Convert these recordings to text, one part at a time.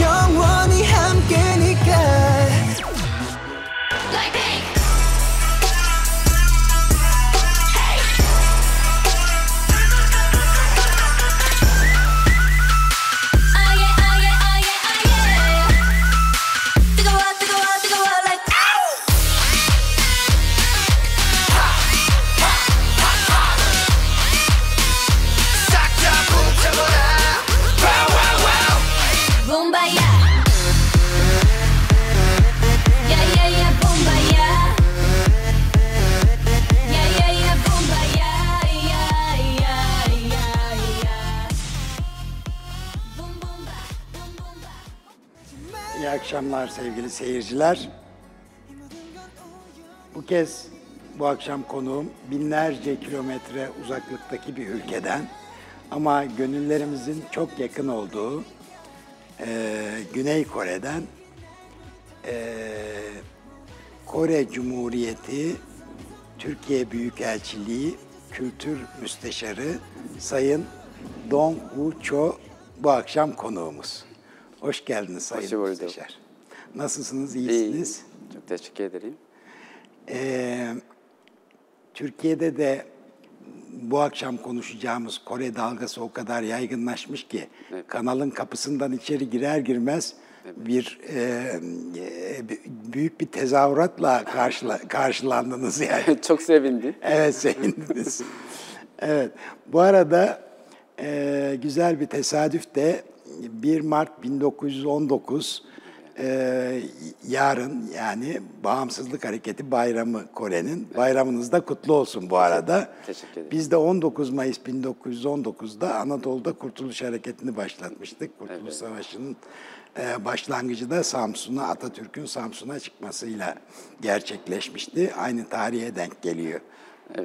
영원히 함께니까 sevgili seyirciler. Bu kez bu akşam konuğum binlerce kilometre uzaklıktaki bir ülkeden ama gönüllerimizin çok yakın olduğu eee, Güney Kore'den eee, Kore Cumhuriyeti Türkiye Büyükelçiliği Kültür Müsteşarı Sayın Dong Woo Cho bu akşam konuğumuz. Hoş geldiniz Sayın Hoş. Müsteşar. Nasılsınız, İyi. iyisiniz? Çok teşekkür ederim. Ee, Türkiye'de de bu akşam konuşacağımız Kore dalgası o kadar yaygınlaşmış ki kanalın kapısından içeri girer girmez bir e, e, büyük bir tezahüratla karşıla, karşılandınız yani. Çok sevindim. Evet sevindiniz. evet. Bu arada e, güzel bir tesadüf de 1 Mart 1919 e, yarın yani Bağımsızlık Hareketi Bayramı Kore'nin. Bayramınız da kutlu olsun bu arada. Teşekkür ederim. Biz de 19 Mayıs 1919'da Anadolu'da Kurtuluş Hareketi'ni başlatmıştık. Kurtuluş Savaşı'nın e, başlangıcı da Samsun'a, Atatürk'ün Samsun'a çıkmasıyla gerçekleşmişti. Aynı tarihe denk geliyor e,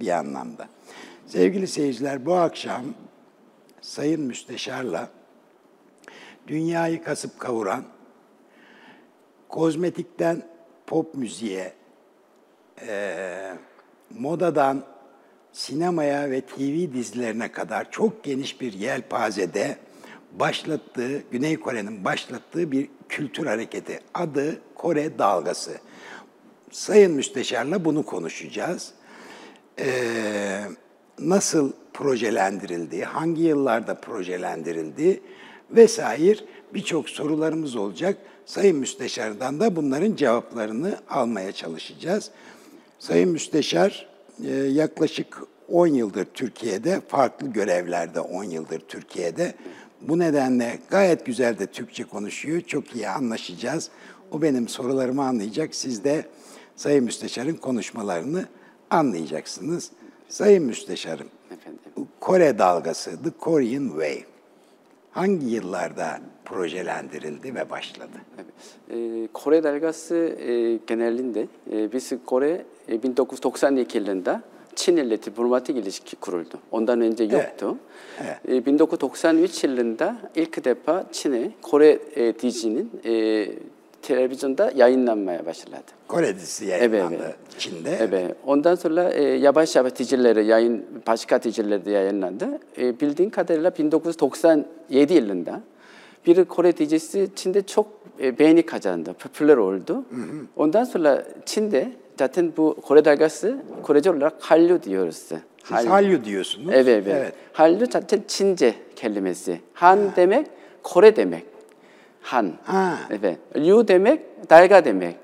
bir anlamda. Sevgili seyirciler bu akşam Sayın Müsteşar'la dünyayı kasıp kavuran, kozmetikten pop müziğe, eee, modadan sinemaya ve TV dizilerine kadar çok geniş bir yelpazede başlattığı, Güney Kore'nin başlattığı bir kültür hareketi. Adı Kore Dalgası. Sayın Müsteşar'la bunu konuşacağız. Ee, nasıl projelendirildi, hangi yıllarda projelendirildi vesaire birçok sorularımız olacak. Sayın Müsteşar'dan da bunların cevaplarını almaya çalışacağız. Sayın Müsteşar e, yaklaşık 10 yıldır Türkiye'de, farklı görevlerde 10 yıldır Türkiye'de. Bu nedenle gayet güzel de Türkçe konuşuyor, çok iyi anlaşacağız. O benim sorularımı anlayacak, siz de Sayın Müsteşar'ın konuşmalarını anlayacaksınız. Sayın Müsteşarım, Efendim. Kore dalgası, The Korean Wave hangi yıllarda projelendirildi ve başladı? Ee, Kore dalgası e, genelinde e, biz Kore e, 1992 yılında Çin ile diplomatik ilişki kuruldu. Ondan önce yoktu. Evet. E, 1993 yılında ilk defa Çin'e Kore e, dizinin e, televizyonda yayınlanmaya başladı. Kore dizisi yayınlandı Evet, evet. Çin'de. Evet. Ondan sonra e, yavaş yavaş dizileri yayın başka dizilerde yayınlandı. E, bildiğin kadarıyla 1997 yılında bir Kore dizisi Çin'de çok e, beğeni kazandı, popüler oldu. Ondan sonra Çin'de zaten bu Kore dalgası Korece olarak Hallyu diyoruz. Siz Hallyu diyorsunuz. Evet, evet. Hallyu zaten Çince kelimesi. Han demek Kore demek. Han. Ha. Evet. Ryu demek dalga demek.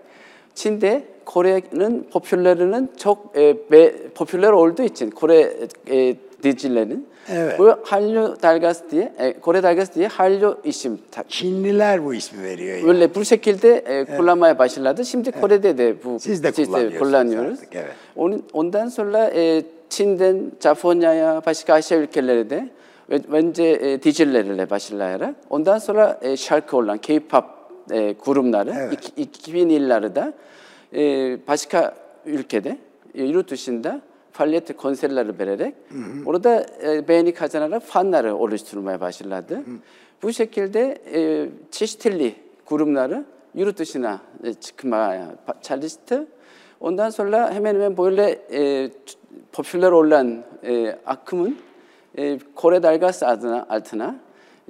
Çin'de Kore'nin popülerinin çok e, be, popüler olduğu için Kore e, dizilerin Evet. bu Hallyu dalgası diye e, Kore dalgası diye Hallyu isim tak. Çinliler bu ismi veriyor. yani. Böyle bu şekilde e, kullanmaya başladı. Şimdi Kore'de de bu Siz de sistemi kullanıyorsunuz kullanıyoruz. artık, evet. Onun, ondan sonra e, Çin'den Japonya'ya başka Asya ülkeleri de ö- önce e, dizilerle başlayarak ondan sonra e, şarkı olan K-pop e, kurumları Evet. iki- 2000 yıllarda e, başka ülkede e, yurt dışında faaliyet konserleri vererek orada e, beğeni kazanarak fanları oluşturmaya başladı. Bu şekilde e, çeşitli kurumları yurt dışına e, çıkmaya pa- çalıştı. Ondan sonra hemen hemen böyle e, t- popüler olan e, akımın e, Kore dalgası adına altına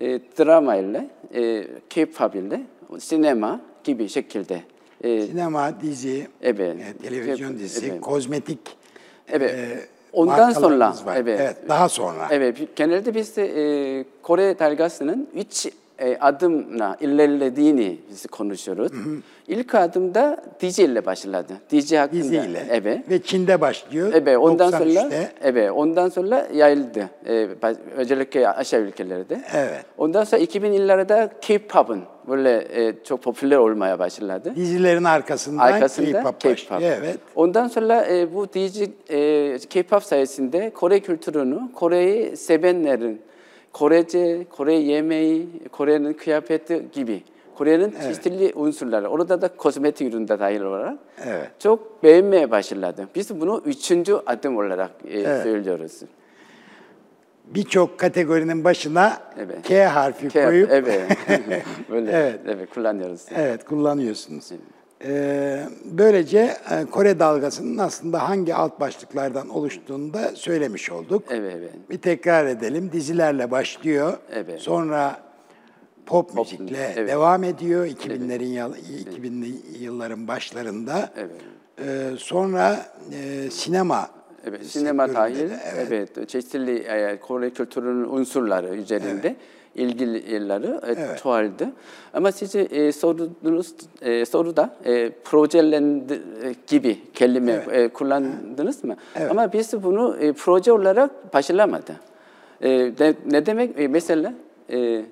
e, drama ile, e, K-pop ile, sinema gibi şekilde e, Sinema, dizi, Evet. e, televizyon Evet, dizisi, evet. kozmetik Evet. e, Ondan sonra var. evet. daha sonra. Evet, genelde biz de e, Kore dalgasının üç e, adımla ilerlediğini biz konuşuyoruz. İlk adımda dizi ile başladı. Dizi hakkında. Diziyle. Evet. Ve Çin'de başlıyor. Evet, ondan sonra 93'te. evet, ondan sonra yayıldı. E, özellikle Asya ülkelerde. Evet. Ondan sonra 2000 yıllarda K-pop'un böyle e, çok popüler olmaya başladı. Dizilerin arkasından, Arkasında K-pop K-pop. Evet. Ondan sonra e, bu dizi e, K-pop sayesinde Kore kültürünü, Kore'yi sevenlerin, Korece, Kore yemeği, Kore'nin kıyafeti gibi Kore'nin çeşitli unsurları, orada da kozmetik üründe dahil olarak Evet. çok beğenmeye başladı. Biz bunu üçüncü adım olarak e, söylüyoruz. Birçok kategorinin başına Evet. K harfi K- koyup evet. Böyle, Evet. evet. kullanıyoruz. Evet, kullanıyorsunuz. Ee, böylece e, Kore dalgasının aslında hangi alt başlıklardan oluştuğunu da söylemiş olduk. Evet, evet. Bir tekrar edelim. Dizilerle başlıyor. Evet. Sonra pop, müzikle evet. devam ediyor 2000'lerin yıl- 2000'li yılların başlarında. Evet. Ee, sonra e, sinema Evet, sinema dahil, de, evet. çeşitli e, Kore kültürünün unsurları üzerinde ilgili yerleri e, çoğaldı. Ama siz e, sorunuz e, soruda e, projelendir e, gibi kelime e, kullandınız mı? Ama biz bunu e, proje olarak başlamadı. E, ne, ne demek? E, mesela e,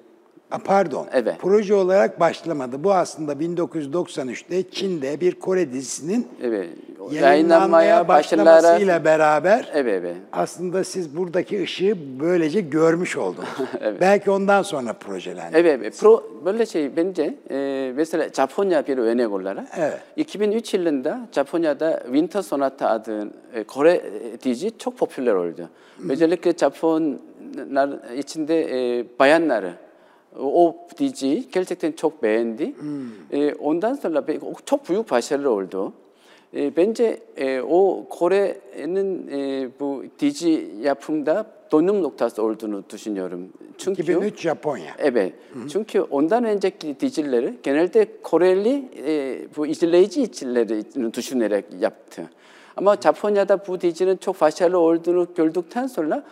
A, Pardon. Evet. Proje olarak başlamadı. Bu aslında 1993'te Çin'de bir Kore dizisinin evet, yayınlanmaya başlamasıyla beraber Evet, evet. aslında siz buradaki ışığı böylece görmüş oldunuz. Belki ondan sonra projelendi. Evet, evet. Pro, böyle şey bence e, mesela Japonya bir örnek olarak Evet. 2003 yılında Japonya'da Winter Sonata adlı e, Kore e, dizi çok popüler oldu. Özellikle Japonlar içinde e, bayanları 오디지 결책된 촉 밴디 온단설라베 촉 부육 바셀러올도. 예, 벤제 예, 오 고래는 예, 부 디지 야품다 돈능 녹타스 올드는 두신 여름 충큐 기베네 에베 충큐 온다는 이제 디질레를 게낼때 고렐리 부 이질레이지 이질레는 두신 내력 얍트. 아마 자포냐다 부 디지는 촉 바셀러 올드는 결둑탄 솔라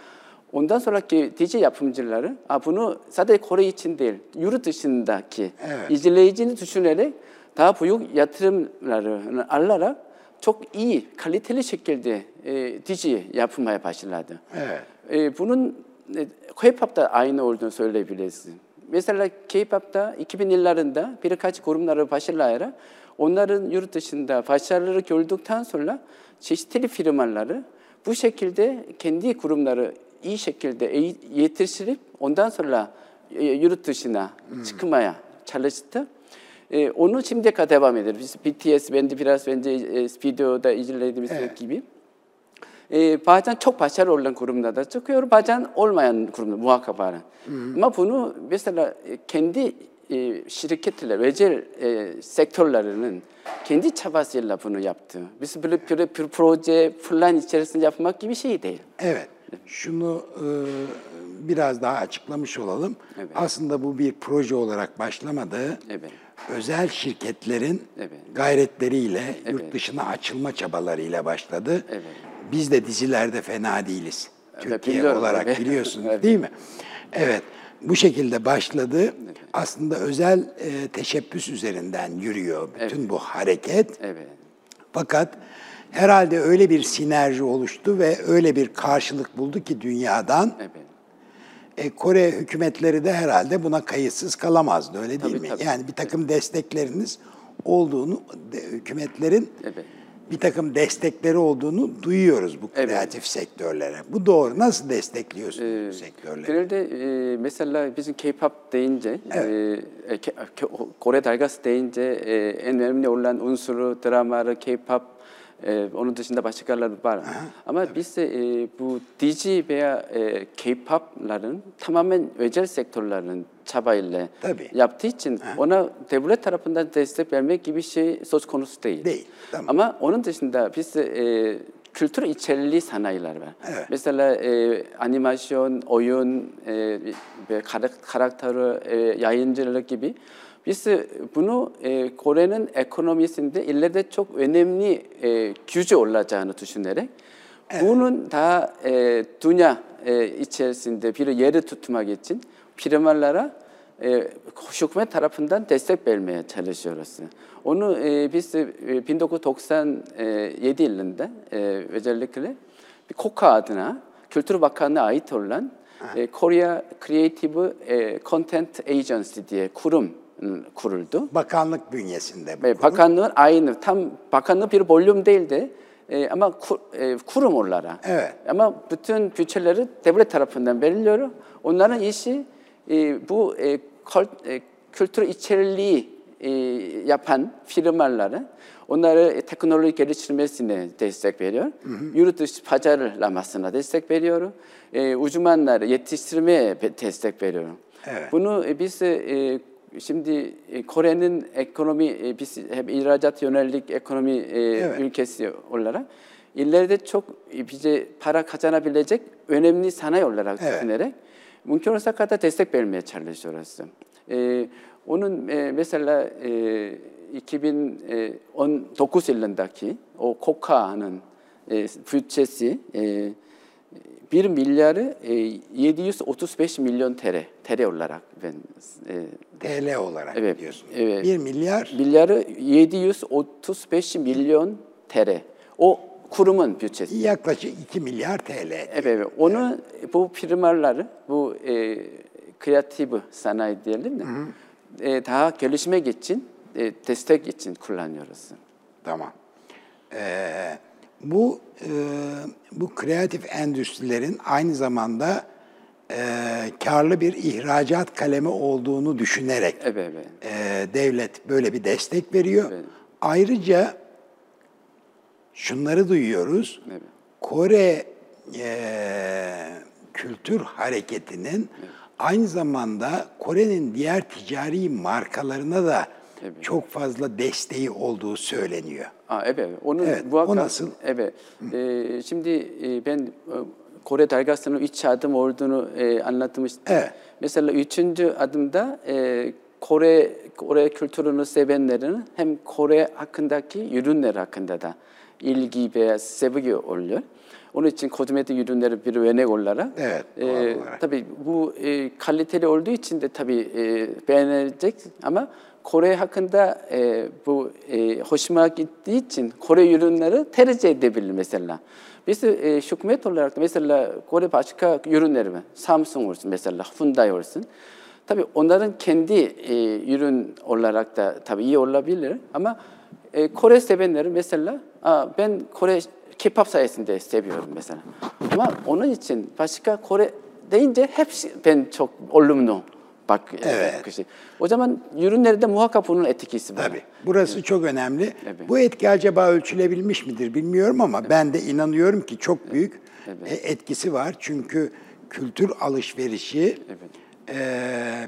o diziyi gerçekten çok beğendi. E, ondan sonra be- o çok büyük başarılı oldu. E, bence e, o Kore'nin e, bu dizi yapımda dönüm noktası olduğunu düşünüyorum. Çünkü 2003 Japonya. Evet. Çünkü ondan önceki dizileri genelde Koreli e, bu izleyici içleri düşünerek yaptı. Ama Japonya'da bu dizinin çok başarılı olduğunu gördükten sonra ondan sonraki dizi yapımcıları Aa, bunu sadece Kore için değil, yurt dışındaki Evet. izleyicini düşünerek daha büyük yatırımları alarak çok iyi, kaliteli şekilde e, dizi yapmaya başladı. Evet. E, bunun e, K-pop'ta aynı olduğunu söyleyebiliriz. Mesela K-pop'ta 2000 yıllarında birkaç kurumları başlayarak onların yurt dışında başarıları gördükten sonra çeşitli firmaları bu şekilde kendi kurumları iyi şekilde eğ- yetiştirip ondan sonra e, yurt dışına çıkmaya çalıştı. E, onu şimdiye kadar devam ediyor. Biz BTS, biraz e, videoda izlediğimiz gibi. E, bazen çok başarılı olan kurumlarda çıkıyor, bazen olmayan kurumda muhakkak var. Ama bunu mesela e, kendi e, şirketler, özel e, sektörlerinin kendi çabasıyla bunu yaptı. Biz böyle, böyle bir proje plan içerisinde yapmak gibi şey değil. Evet. Şunu e, biraz daha açıklamış olalım. Evet. Aslında bu bir proje olarak başlamadı. Evet. Özel şirketlerin Evet. gayretleriyle, yurt Evet. dışına açılma çabalarıyla başladı. Evet. Biz de dizilerde fena değiliz. Evet, Türkiye biliyorum, olarak evet. biliyorsunuz Evet. değil mi? Evet. Bu şekilde başladı. Aslında özel e, teşebbüs üzerinden yürüyor bütün bu hareket. Evet. Fakat herhalde öyle bir sinerji oluştu ve öyle bir karşılık buldu ki dünyadan Evet. e, Kore hükümetleri de herhalde buna kayıtsız kalamazdı öyle değil Tabii, mi? tabii. Yani bir takım destekleriniz olduğunu, de- hükümetlerin Evet. bir takım destekleri olduğunu duyuyoruz bu Evet. kreatif sektörlere. Bu doğru. Nasıl destekliyorsunuz bu sektörleri? Genelde e, mesela bizim K-pop deyince, e, e, K- Kore dalgası deyince e, en önemli olan unsuru dramaları, K-pop E, onun dışında başkaları var. Ama biz e, bu DJ veya e, K-pop'ların tamamen özel sektörlerin çabayla Tabii. yaptığı için ona devlet tarafından destek vermek gibi şey söz konusu değil. Değil, tamam. Ama onun dışında biz e, kültür içerikli sanayiler var. Evet. Mesela e, animasyon, oyun e, ve karak- karakter e, yayıncılık gibi biz e, bunu e, Kore'nin ekonomisinde ileride çok önemli e, gücü olacağını düşünerek bunun daha e, dünya e, içerisinde bir yeri tutmak için firmalara e, hükümet tarafından destek vermeye çalışıyoruz. Onu e, biz e, 1997 yılında e, özellikle bir KOKA adına Kültür Bakanlığı'na ait olan e, Korea Creative e, Content Agency diye kurum ım, kuruldu. Bakanlık bünyesinde. bu kurum. bakanlığın aynı tam bakanlık bir bölüm değildi e, ama kur, e, kurum olarak. Evet. Ama bütün bütçeleri devlet tarafından veriliyor. Onların işi e, bu e, kol- e, kültür içeriliği e, yapan firmalara onları teknoloji geliştirmesine destek veriyor. Yurt dışı pazarlamasına destek veriyor. E, uzmanları yetiştirmeye destek veriyor. Evet. Bunu e, biz e, şimdi e, Kore'nin ekonomi e, biz hep ihracat yönelik ekonomi e, Evet. ülkesi olarak ileride çok bize para kazanabilecek önemli sanayi olarak Evet. düşünerek mümkün olsa kadar destek vermeye çalışıyoruz. E, onun e, mesela e, 2019 yılındaki o KOKA'nın e, bütçesi e, 1 milyarı e, 735 milyon TL, TL olarak ben e, TL olarak Evet, diyorsun. evet. 1 milyar milyarı 735 milyon TL. O kurumun bütçesi. yaklaşık 2 milyar TL. Evet, evet. Onu bu firmaları, bu e, kreatif sanayi diyelim de, e, daha gelişmek için, e, destek için kullanıyoruz. Tamam. Ee, bu e, bu kreatif endüstrilerin aynı zamanda e, karlı bir ihracat kalemi olduğunu düşünerek Evet, evet. e, devlet böyle bir destek veriyor. Evet. Ayrıca şunları duyuyoruz. Evet. Kore e, kültür hareketinin aynı zamanda Kore'nin diğer ticari markalarına da Evet. çok fazla desteği olduğu söyleniyor. Aa, evet, evet. Onu Evet, muhakkak- o nasıl? Evet. Ee, şimdi e, ben e, Kore dalgasının üç adım olduğunu e, anlatmıştım. Evet. Mesela üçüncü adımda e, Kore Kore kültürünü sevenlerin hem Kore hakkındaki ürünler hakkında da ilgi veya sevgi oluyor. Onun için kozmetik ürünleri bir örnek olarak. Evet, e, doğal olarak. tabii bu e, kaliteli olduğu için de tabii e, beğenilecek ama Kore hakkında e, bu e, hoşuma gittiği için Kore ürünleri tercih edebilir mesela. Biz e, hükümet olarak da mesela Kore başka ürünleri var. Samsung olsun mesela, Hyundai olsun. Tabii onların kendi e, ürün olarak da tabii iyi olabilir ama e, Kore sevenleri mesela Aa, ben Kore K-pop sayesinde seviyorum mesela. Ama onun için başka Kore deyince hepsi ben çok olumlu bak Evet. kişi. O zaman ürünlerde muhakkak bunun etkisi var. Tabii. Burası çok önemli. Evet. Bu etki acaba ölçülebilmiş midir bilmiyorum ama ben de inanıyorum ki çok büyük e, etkisi var. Çünkü kültür alışverişi e,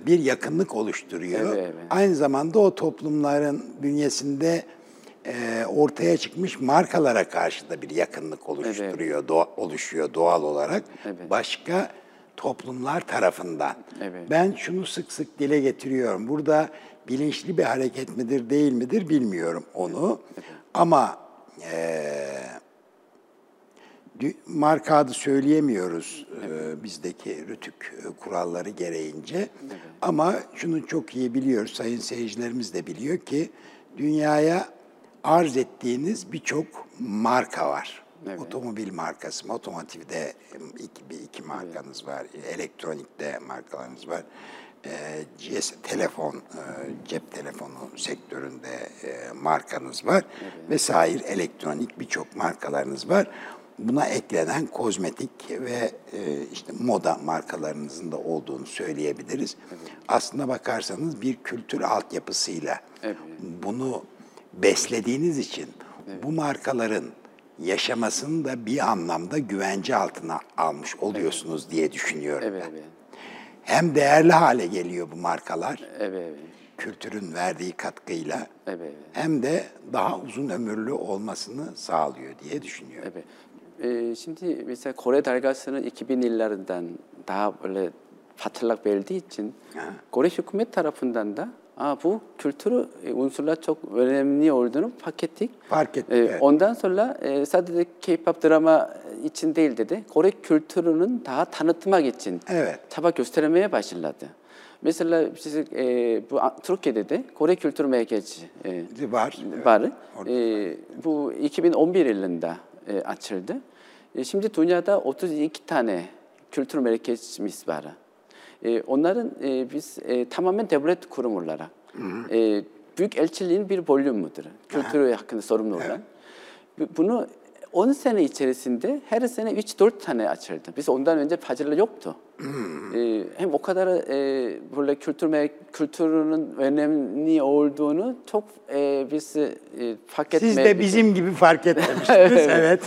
bir yakınlık oluşturuyor. Evet, evet. Aynı zamanda o toplumların bünyesinde e, ortaya çıkmış markalara karşı da bir yakınlık oluşturuyor, doğa- oluşuyor doğal olarak. Evet. Başka toplumlar tarafından. Evet. Ben şunu sık sık dile getiriyorum. Burada bilinçli bir hareket midir değil midir bilmiyorum onu. Ama eee, dü- marka adı söyleyemiyoruz eee, bizdeki rütük e, kuralları gereğince. Ama şunu çok iyi biliyoruz, sayın seyircilerimiz de biliyor ki dünyaya arz ettiğiniz birçok marka var. Evet. Otomobil markası, otomotivde iki, bir iki markanız var, elektronikte markalarınız var. E, GS, telefon, e, cep telefonu sektöründe e, markanız var vesaire elektronik birçok markalarınız var. Buna eklenen kozmetik ve e, işte moda markalarınızın da olduğunu söyleyebiliriz. Aslına bakarsanız bir kültür altyapısıyla Evet. bunu beslediğiniz için bu markaların yaşamasını da bir anlamda güvence altına almış oluyorsunuz diye düşünüyorum Evet, ben. evet. Hem değerli hale geliyor bu markalar Evet, evet. kültürün verdiği katkıyla Evet, evet. hem de daha uzun ömürlü olmasını sağlıyor diye düşünüyorum. Evet. Ee, şimdi mesela Kore dalgasının 2000 yıllarından daha böyle patırlak verdiği için Kore hükümet tarafından da E, unsurlar çok önemli olduğunu fark ettik. Fark ettik, Ee, evet. Ondan sonra e, sadece K-pop drama için değil dedi. Kore kültürünün daha tanıtmak için Evet. çaba göstermeye başladı. Mesela siz, e, bu A- Türkiye'de de Kore Kültür Merkezi e, Var. evet. var. Orada. E, bu 2011 yılında e, açıldı. E, şimdi dünyada 32 tane kültür merkezimiz var. E, onların e, biz e, tamamen devlet kurum olarak e, büyük elçiliğin bir bölümüdür. Kültür hakkında sorumlu olan. Bu- Bunu 10 sene içerisinde her sene 3-4 tane açıldı. Biz ondan önce fazla yoktu. E, hem o kadar e, böyle kültür kültürünün önemli olduğunu çok e, biz e, fark Siz etmeye de bizim gibi fark etmemiştiniz. evet.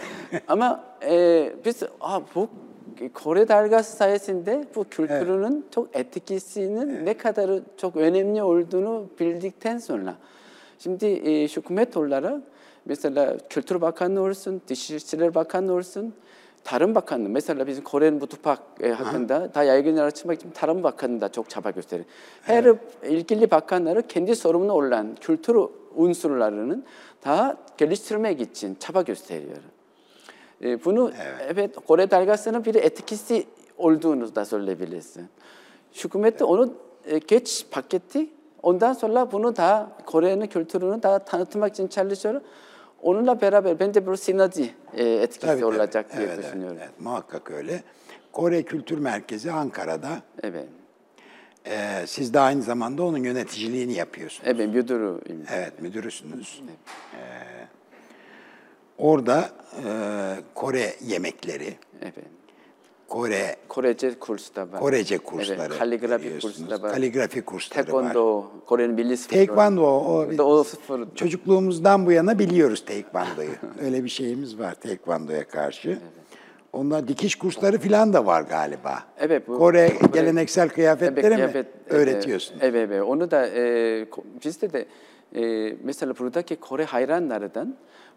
ama e, biz Aa, bu Kore dalgası sayesinde bu kültürünün çok etkisinin ne kadar çok önemli olduğunu bildikten sonra şimdi e, hükümet olarak mesela Kültür Bakanlığı olsun, Dışişleri Bakanlığı olsun, Tarım Bakanlığı mesela bizim Kore'nin mutfak e, hakkında daha yaygın açmak için Tarım Bakanlığı da çok çaba gösteriyor. Her ilgili bakanları kendi sorumlu olan kültür unsurlarının daha geliştirmek için çaba gösteriyor. E, bunu evet. Kore dalgasının bir etkisi olduğunu da söyleyebilirsin. Hükümet de onu e, geç paketti. Ondan sonra bunu daha Kore'nin kültürünü daha tanıtmak için çalışıyor. Onunla beraber bence bir sinerji e, etkisi Tabii, tabii. olacak diye Evet, evet, düşünüyorum. evet, muhakkak öyle. Kore Kültür Merkezi Ankara'da. Evet. Ee, siz de aynı zamanda onun yöneticiliğini yapıyorsunuz. Evet, müdürüyüm. Evet, müdürüsünüz. Ee, orada e, Kore yemekleri, Evet. Kore Korece kursu da var. Korece kursları Evet, kaligrafi da var. Kaligrafi kursları var. Taekwondo, Kore'nin milli sporu. Taekwondo o, o çocukluğumuzdan bu yana biliyoruz Taekwondo'yu. Öyle bir şeyimiz var Taekwondo'ya karşı. Onda dikiş kursları falan da var galiba. Evet, bu- Kore Kore- geleneksel kıyafetleri Evet, mi kıyafet, öğretiyorsun? Evet, evet, evet. Onu da e, bizde de e, mesela buradaki Kore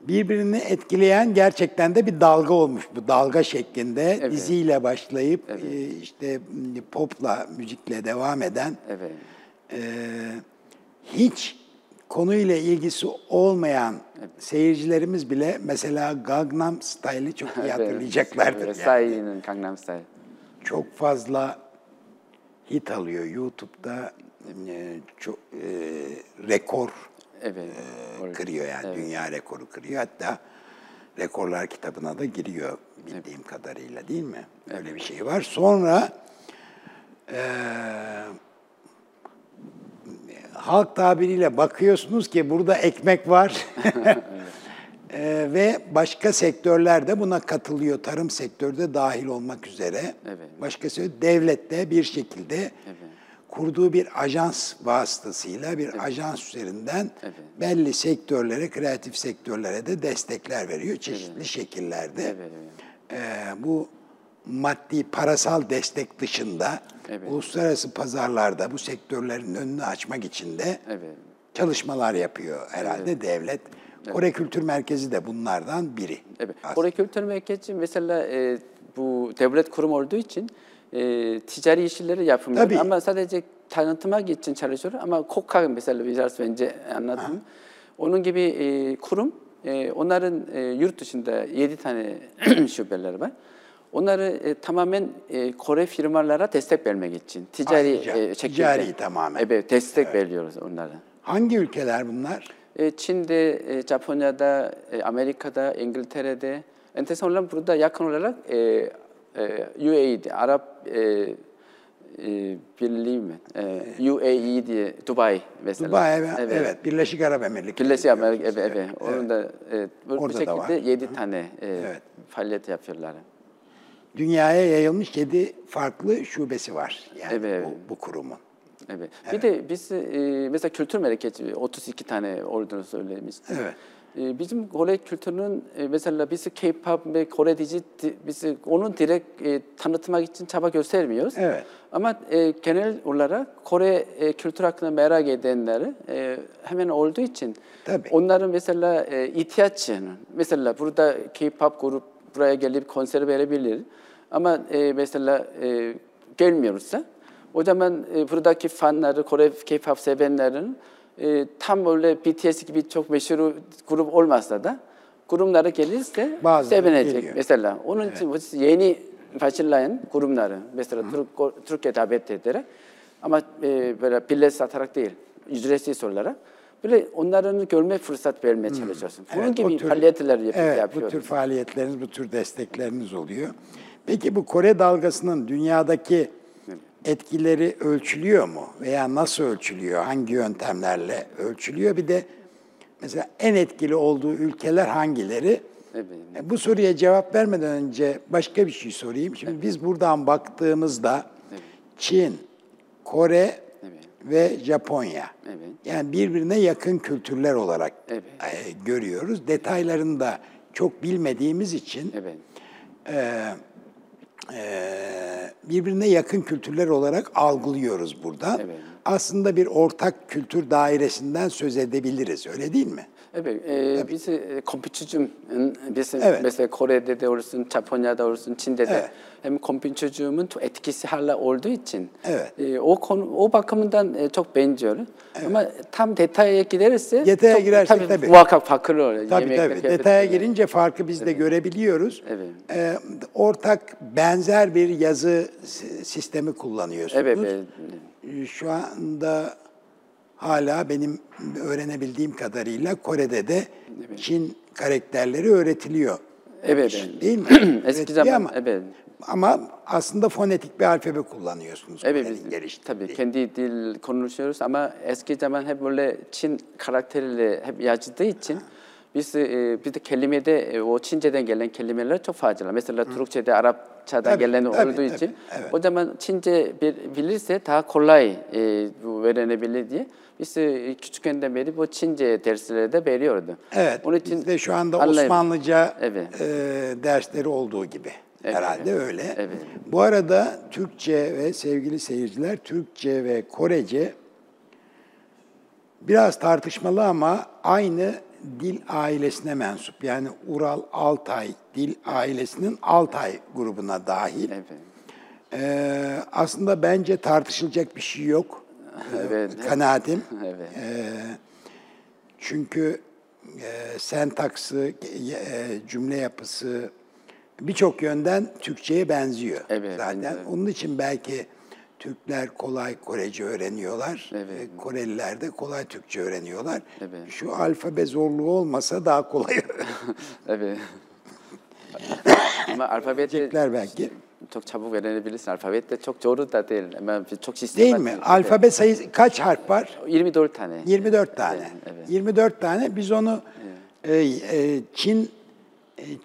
Birbirini etkileyen gerçekten de bir dalga olmuş bu dalga şeklinde Evet. diziyle başlayıp e, işte popla müzikle devam eden Evet. e, hiç konuyla ilgisi olmayan seyircilerimiz bile mesela Gangnam Style'ı çok iyi hatırlayacaklardır. Evet, yani. Gangnam Style. Çok fazla hit alıyor YouTube'da e, çok e, rekor Evet. e, kırıyor yani dünya rekoru kırıyor. Hatta rekorlar kitabına da giriyor bildiğim kadarıyla değil mi? Öyle bir şey var. Sonra e, halk tabiriyle bakıyorsunuz ki burada ekmek var. E, ve başka sektörler de buna katılıyor. Tarım sektörü de dahil olmak üzere. Evet. Başka sektör devlet de bir şekilde kurduğu bir ajans vasıtasıyla bir ajans üzerinden Evet. belli sektörlere, kreatif sektörlere de destekler veriyor çeşitli şekillerde. Evet, evet. Ee, bu maddi parasal destek dışında Evet. uluslararası pazarlarda bu sektörlerin önünü açmak için de Evet. çalışmalar yapıyor herhalde devlet. Kore Kültür Merkezi de bunlardan biri. Evet. aslında. Kore Kültür Merkezi mesela e, bu devlet kurum olduğu için e, ticari işleri yapmıyor. Tabii. Ama sadece tanıtmak için çalışıyor. Ama KOKA mesela biraz önce anlattım. Onun gibi e, kurum, e, onların e, yurt dışında yedi tane şubeleri var. Onları e, tamamen e, Kore firmalara destek vermek için ticari Ah, tica- e, şekilde. ticari tamamen. Evet, destek veriyoruz onlara. Hangi ülkeler bunlar? e, Çin'de, e, Japonya'da, e, Amerika'da, İngiltere'de enteresan burada yakın olarak e, e, UAE'de, Arap e, e, Birliği mi? E, UAE diye Dubai mesela. Dubai evet, evet. Birleşik Arap Emirlikleri. Birleşik Amerika, evet, diyoruz. evet. Onun da e, bu, şekilde yedi tane e, Evet. faaliyet yapıyorlar. Dünyaya yayılmış yedi farklı şubesi var. Yani Evet, bu, evet. bu kurumun. Evet. Bir de biz e, mesela kültür merkezi 32 tane olduğunu söylemiştim. Evet. E, bizim Kore kültürünün e, mesela biz K-pop ve Kore dizi di- biz onun direkt e, tanıtmak için çaba göstermiyoruz. Evet. Ama e, genel olarak Kore kültür hakkında merak edenleri hemen olduğu için Tabii. onların mesela ihtiyaçını mesela burada K-pop grup buraya gelip konser verebilir. Ama mesela gelmiyorsa o zaman buradaki fanları, Kore K-pop sevenlerin e, tam öyle BTS gibi çok meşhur grup olmasa da grupları gelirse Bazıları sevinecek geliyor. mesela. Onun için biz yeni başlayan grupları mesela Türk, Türkiye davet ederek ama e, böyle bilet satarak değil, ücretsiz olarak böyle onların görme fırsat vermeye çalışıyorsun. Bunun Evet, gibi tür- faaliyetler yap- Evet, bu yapıyoruz. tür faaliyetleriniz, bu tür destekleriniz oluyor. Peki bu Kore dalgasının dünyadaki etkileri ölçülüyor mu? Veya nasıl ölçülüyor? Hangi yöntemlerle ölçülüyor? Bir de mesela en etkili olduğu ülkeler hangileri? Evet. Bu soruya cevap vermeden önce başka bir şey sorayım. Şimdi biz buradan baktığımızda Çin, Kore ve Japonya. Evet. Yani birbirine yakın kültürler olarak Evet. e, görüyoruz. Detaylarını da çok bilmediğimiz için Evet. e, birbirine yakın kültürler olarak algılıyoruz burada. Evet. Aslında bir ortak kültür dairesinden söz edebiliriz. Öyle değil mi? Evet, e, biz e, biz Evet. mesela Kore'de de olsun, Japonya'da olsun, Çin'de de Evet. Hem çok etkisi hala olduğu için Evet. e, o konu o bakımından e, çok benziyor. Ama tam detaya girerse Detaya çok, girersek tabii, tabii. muhakkak farklı oluyor. Tabii Yemekler, tabii. kıyafetler. Detaya girince farkı biz de görebiliyoruz. Evet. Ee, ortak benzer bir yazı si- sistemi kullanıyorsunuz. Evet, evet. Ee, Şu anda hala benim öğrenebildiğim kadarıyla Kore'de de Çin karakterleri öğretiliyor. Evet, evet. Değil mi? Eski Öğretiliyor zaman, ama, evet. Ama aslında fonetik bir alfabe kullanıyorsunuz. Evet, biz geliştirdiği. tabii kendi dil konuşuyoruz ama eski zaman hep böyle Çin karakteriyle hep yazdığı için biz e, bir de kelimede e, o Çince'den gelen kelimeler çok fazla. Mesela Türkçe'de Arapçadan Tabii, gelen tabii, olduğu tabii, için evet. o zaman Çince bil- bilirse daha kolay e, öğrenebilir diye biz e, küçükken beri bu Çince dersleri de veriyordu. Evet, Onun için bizde şu anda. Osmanlıca Evet. e, dersleri olduğu gibi. Evet, Herhalde evet. öyle. Evet. Bu arada Türkçe ve sevgili seyirciler, Türkçe ve Korece biraz tartışmalı ama aynı dil ailesine mensup. Yani Ural Altay dil ailesinin Altay grubuna dahil. Evet. Ee, aslında bence tartışılacak bir şey yok. Evet. Kanaatim. Evet. Çünkü e, sentaksı, e, cümle yapısı birçok yönden Türkçe'ye benziyor Evet, zaten. evet. Onun için belki Türkler kolay Korece öğreniyorlar. Evet. Koreliler de kolay Türkçe öğreniyorlar. Evet. Şu alfabe zorluğu olmasa daha kolay Evet. Ama alfabet de öğrenecekler belki. çok çabuk öğrenebilirsin. Alfabet de çok zor da değil. Ama çok Değil sistematik. mi? Alfabe sayısı kaç harf var? Evet. 24 tane. 24 tane. Evet, evet. 24 tane. Biz onu e, e, Çin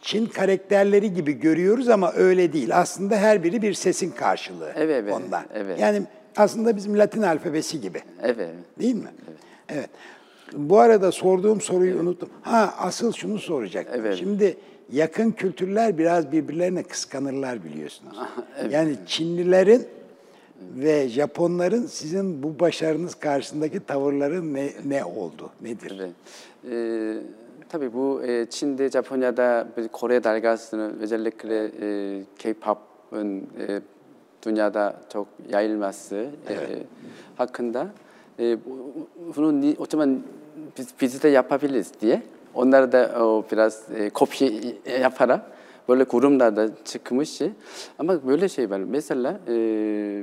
Çin karakterleri gibi görüyoruz ama öyle değil. Aslında her biri bir sesin karşılığı Evet, evet, ondan. evet. Yani aslında bizim Latin alfabesi gibi. Evet. Değil mi? Evet. Bu arada sorduğum soruyu unuttum. Ha asıl şunu soracaktım. Evet. Şimdi yakın kültürler biraz birbirlerine kıskanırlar biliyorsunuz. Yani Çinlilerin ve Japonların sizin bu başarınız karşısındaki tavırları ne, ne oldu? Nedir? Evet. Ee, tabii bu e, Çin'de, Japonya'da bir Kore dalgasının özellikle e, K-pop'un e, dünyada çok yayılması e, hakkında e, bu- bunu ni- o zaman biz, biz de yapabiliriz diye onları da o, biraz e, kopya yaparak böyle kurumlarda çıkmış. Ama böyle şey var. Mesela e,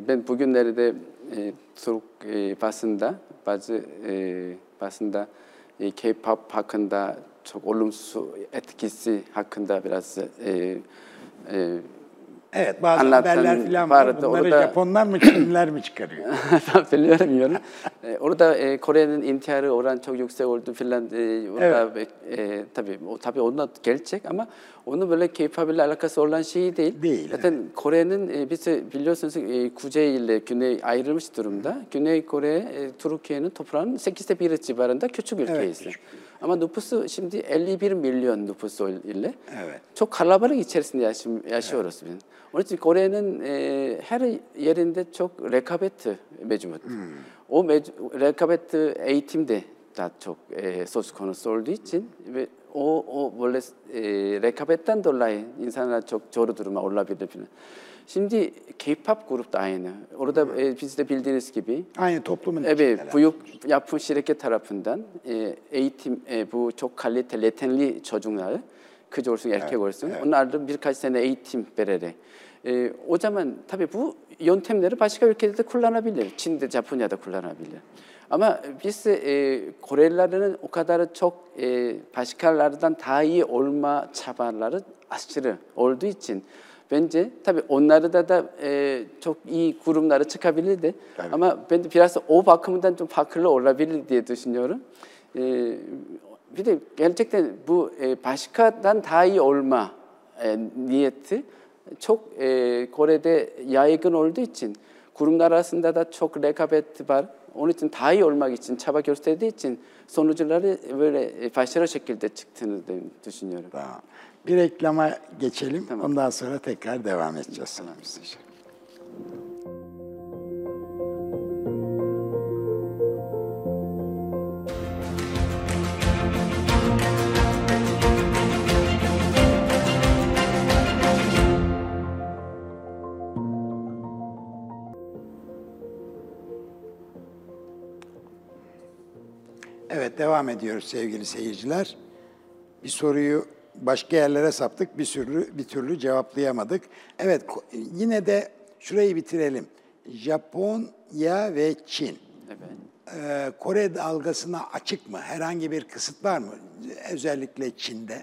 ben bugünlerde e, Türk e, basında bazı e, basında 이 K-pop hakkında çok olumsuz etkisi hakkında biraz e, e, Evet bazı haberler falan var. Bunları orada- Japonlar mı Çinliler mi çıkarıyor? bilmiyorum. E, orada e, Kore'nin intiharı oran çok yüksek oldu filan. E, orada e, tabii o tabii onunla gerçek ama onun böyle K-pop ile alakası olan şey değil. Değil, Zaten Kore'nin e, biz biliyorsunuz e, kuzey ile güney ayrılmış durumda. Güney Kore e, Türkiye'nin toprağının 8'te 1 civarında küçük ülkeyiz. küçük. 아마 누프스 심디 엘리비르 밀리언 누프스 일레 초 갈라바르 이체르스 야시 야시오로스빈 어쨌든 고래는 에, 헤르 예린데 저 레카베트 메주못 음. 오 메주 레카베트 A 팀데 다쪽 소스코는 솔도 있진? 오 오 원래 레카베탄 돌라인 인사나 쪽 조르 두르마 올라비르 피는 Şimdi K-pop grup da aynı. Orada e, biz de bildiğiniz gibi Aynı toplumun Evet, büyük yapım şirket tarafından e, eğitim, e, bu çok kaliteli, yetenli çocukları, kız olsun erkek olsun, onların birkaç sene eğitim vererek. E, o zaman tabii bu yöntemleri başka ülkede de kullanabilir. Çin'de, Japonya'da kullanabilir. Ama biz e, Korelilerin o kadar çok e, başkalardan daha iyi olma çabaları aşırı olduğu için Bence tabii onları da e, çok iyi kurumları çıkabilirdi. Ama ben de biraz o bakımdan çok farklı olabilir diye düşünüyorum. E, bir de gerçekten bu e, başkadan daha iyi olma e, niyeti çok e, Kore'de yaygın olduğu için kurumlar arasında da çok rekabet var. Onun için daha iyi olmak için çaba gösterdiği için sonuçları böyle başarılı şekilde çıktığını düşünüyorum. Tamam. Bir reklama geçelim. Tamam. Ondan sonra tekrar devam edeceğiz. Sayın Müsteşar. Devam ediyoruz sevgili seyirciler. Bir soruyu başka yerlere saptık, bir türlü bir türlü cevaplayamadık. Evet yine de şurayı bitirelim. Japonya ve Çin. Evet. Ee, Kore dalgasına açık mı? Herhangi bir kısıt var mı? Özellikle Çin'de.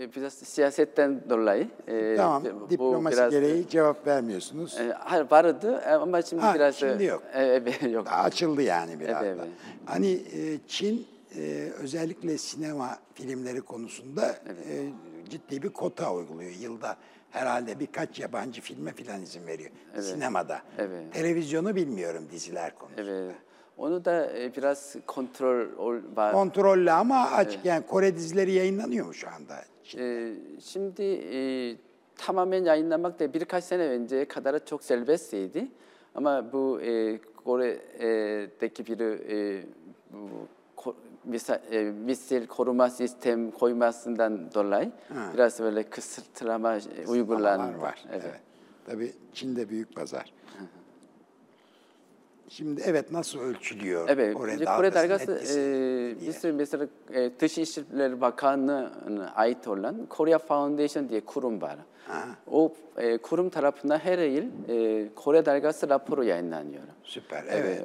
E, biraz siyasetten dolayı. e, Tamam, bu diplomasi biraz, gereği cevap vermiyorsunuz. e, hayır vardı ama şimdi Ha, biraz şimdi e, yok. e, evet, yok. Açıldı yani biraz Evet, da. evet. Hani e, Çin e, özellikle sinema filmleri konusunda e, ciddi bir kota uyguluyor. Yılda herhalde birkaç yabancı filme filan izin veriyor. Sinemada. Evet. Televizyonu bilmiyorum diziler konusunda. Evet. Onu da e, biraz kontrol ol- var. Kontrollü ama açık. Yani Kore dizileri yayınlanıyor mu şu anda? E, şimdi e, tamamen yayınlamak da birkaç sene önce kadar çok serbestteydi. Ama bu e, Kore'deki bir e, bu, ko- misa, e, misil koruma sistem koymasından dolayı biraz böyle kısıtlama e, uygulandı. Var var. Evet. Evet. Tabii Çin'de büyük pazar. Şimdi evet nasıl ölçülüyor Evet, Kore Kore, dalgası e, mesela e, Dışişleri Bakanlığı'na ait olan Korea Foundation diye kurum var. O e, kurum tarafından her yıl e, Kore dalgası raporu yayınlanıyor. Süper. Evet.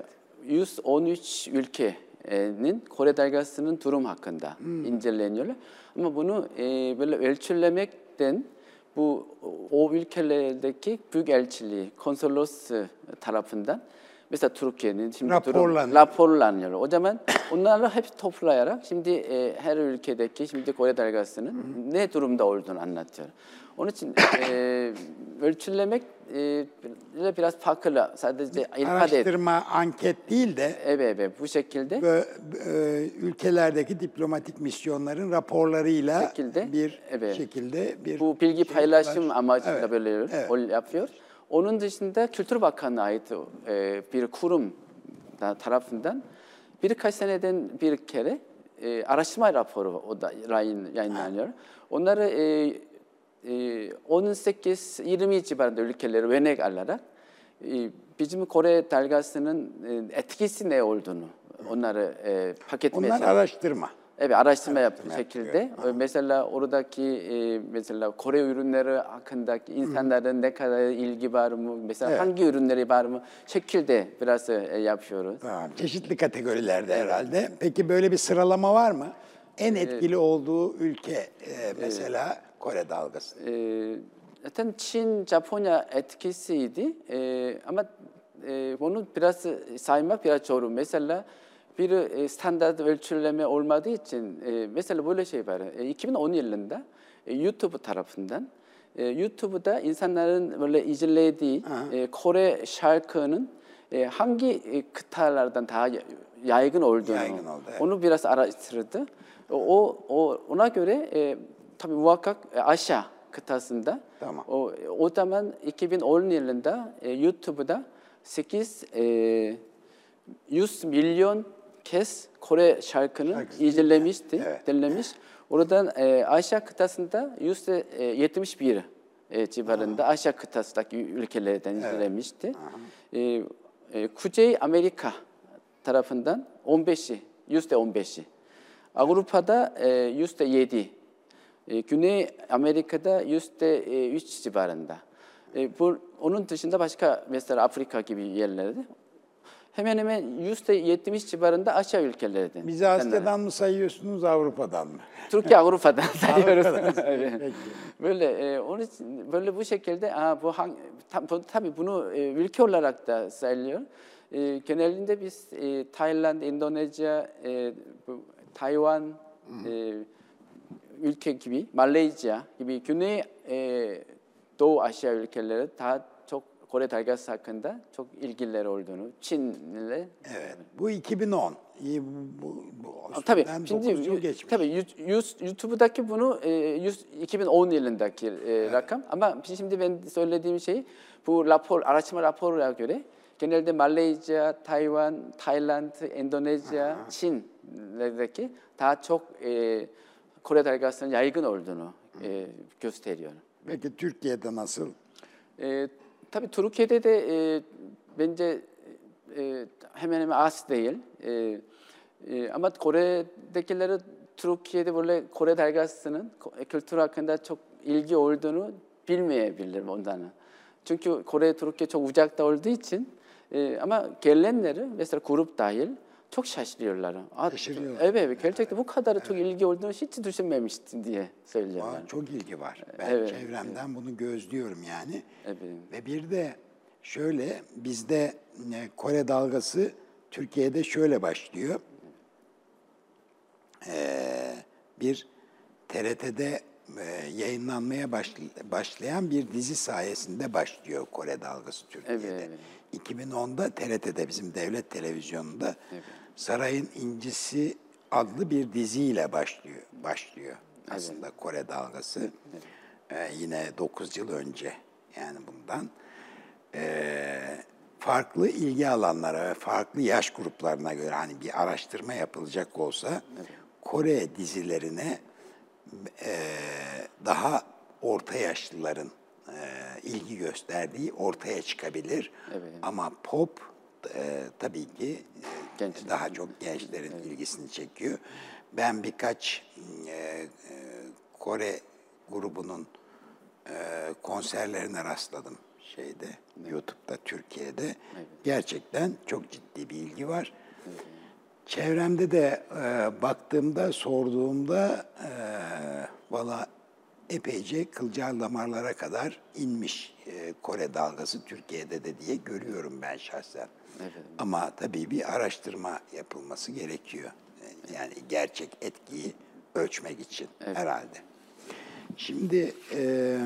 E, 113 ülkenin Kore dalgasının durum hakkında Hmm. inceleniyor. Ama bunu e, böyle ölçülemekten bu o ülkelerdeki büyükelçiliği, konsolos tarafından mesela Türkiye'nin şimdi durum- Raporlanıyor. raporlanıyor. O zaman onları hep toplayarak şimdi e, her ülkedeki şimdi Kore dalgasının ne durumda olduğunu anlatıyor. Onun için e, ölçülemek e, biraz farklı. Sadece ifade et. Araştırma, anket değil de Evet, evet bu şekilde. Ve, e, ülkelerdeki diplomatik misyonların raporlarıyla Şekilde, bir evet. şekilde bir Bu bilgi şey paylaşım var. amacıyla Evet, böyle evet. yapıyor. Onun dışında Kültür Bakanlığı'na ait e, bir kurum da tarafından birkaç seneden bir kere e, araştırma raporu o da yayın, yayınlanıyor. Onları e, e, 18-20 civarında ülkeleri örnek alarak e, bizim Kore dalgasının e, etkisi ne olduğunu onları e, paketlemeye Onlar araştırma. Evet araştırma yaptığım Araştırma şekilde e, mesela oradaki e, mesela Kore ürünleri hakkındaki insanların ne kadar ilgi var mı mesela Evet. hangi ürünleri var mı şekilde biraz e, yapıyoruz. Tamam. Çeşitli kategorilerde herhalde. Peki böyle bir sıralama var mı? En etkili olduğu ülke e, mesela Kore dalgası. E, zaten Çin, Japonya etkisiydi E, ama e, onu biraz saymak biraz zor. Mesela bir e, standart ölçüleme olmadığı için e, mesela böyle şey var. E, 2010 yılında e, YouTube tarafından e, YouTube'da insanların böyle izlediği e, Kore şarkının e, hangi e, kıtalardan daha ya- yaygın olduğunu Yaygın oldu, evet. onu biraz araştırdı. O, o ona göre e, tabii muhakkak e, Asya kıtasında Tamam. o o zaman 2010 yılında e, YouTube'da 8 e, 100 milyon kez Kore şarkını Şarkısı izlemişti, Evet. dinlemiş. Oradan e, Asya kıtasında yüzde e, 71 e, civarında Asya kıtasındaki ülkelerden izlemişti. E, e, Kuzey Amerika tarafından 15'i, yüzde 15'i. Avrupa'da e, yüzde 7. E, Güney Amerika'da yüzde 3 civarında. E, bu, onun dışında başka mesela Afrika gibi yerlerde hemen hemen yüzde 70 civarında Asya ülkelerden. Bizi Asya'dan mı sayıyorsunuz Avrupa'dan mı? Türkiye Avrupa'dan sayıyoruz. Avrupa'dan. Evet. Peki. Böyle e, onun için böyle bu şekilde aa, bu hang, tam, bu- tabii bunu e, ülke olarak da sayılıyor. E, genelinde biz e, Tayland, Endonezya, e, bu, Tayvan e, ülke gibi, Malezya gibi Güney e, Doğu Asya ülkeleri daha Kore dalgası hakkında çok ilgileri olduğunu, Çin'le Evet. Bu 2010. İyi bu, bu, Tabii. Şimdi 9 yıl yu- geçmiş. tabii YouTube'daki bunu e, yüz- 2010 yılındaki e, rakam ama şimdi ben söylediğim şey bu rapor araştırma raporuna göre genelde Malezya, Tayvan, Tayland, Endonezya, Çin'lerdeki daha çok e, Kore dalgasının yaygın olduğunu e, gösteriyor. Peki Türkiye'de nasıl? E, tabii Türkiye'de de e, bence e, hemen hemen az değil. E, e, ama Kore'dekileri Türkiye'de böyle Kore dalgasının ko- kültür hakkında çok ilgi olduğunu bilmeyebilir ondan. Çünkü Kore Türkiye çok uzakta olduğu için e, ama gelenleri mesela grup dahil çok şaşırıyorlar. Aa, Şaşırıyorlar. Evet, evet, gerçekten bu kadar çok ilgi olduğunu hiç düşünmemiştim diye söylüyorlar. Çok ilgi var. Ben Evet, çevremden bunu gözlüyorum yani. Evet. Ve bir de şöyle bizde e, Kore dalgası Türkiye'de şöyle başlıyor. Ee, bir TRT'de e, yayınlanmaya başl- başlayan bir dizi sayesinde başlıyor Kore dalgası Türkiye'de. Evet, evet. 2010'da TRT'de bizim devlet televizyonunda Sarayın İncisi adlı bir diziyle başlıyor başlıyor aslında Kore dalgası. Ee, yine 9 yıl önce yani bundan. Ee, farklı ilgi alanlara ve farklı yaş gruplarına göre hani bir araştırma yapılacak olsa Kore dizilerine e, daha orta yaşlıların e, ilgi gösterdiği ortaya çıkabilir. Evet. Ama pop e, tabii ki Gençler. daha çok gençlerin ilgisini çekiyor. Ben birkaç e, e, Kore grubunun e, konserlerine rastladım şeyde YouTube'da Türkiye'de. Gerçekten çok ciddi bir ilgi var. Çevremde de e, baktığımda, sorduğumda e, valla epeyce kılcal damarlara kadar inmiş e, Kore dalgası Türkiye'de de diye görüyorum ben şahsen. Ama tabii bir araştırma yapılması gerekiyor. E, Yani gerçek etkiyi ölçmek için herhalde. Şimdi e,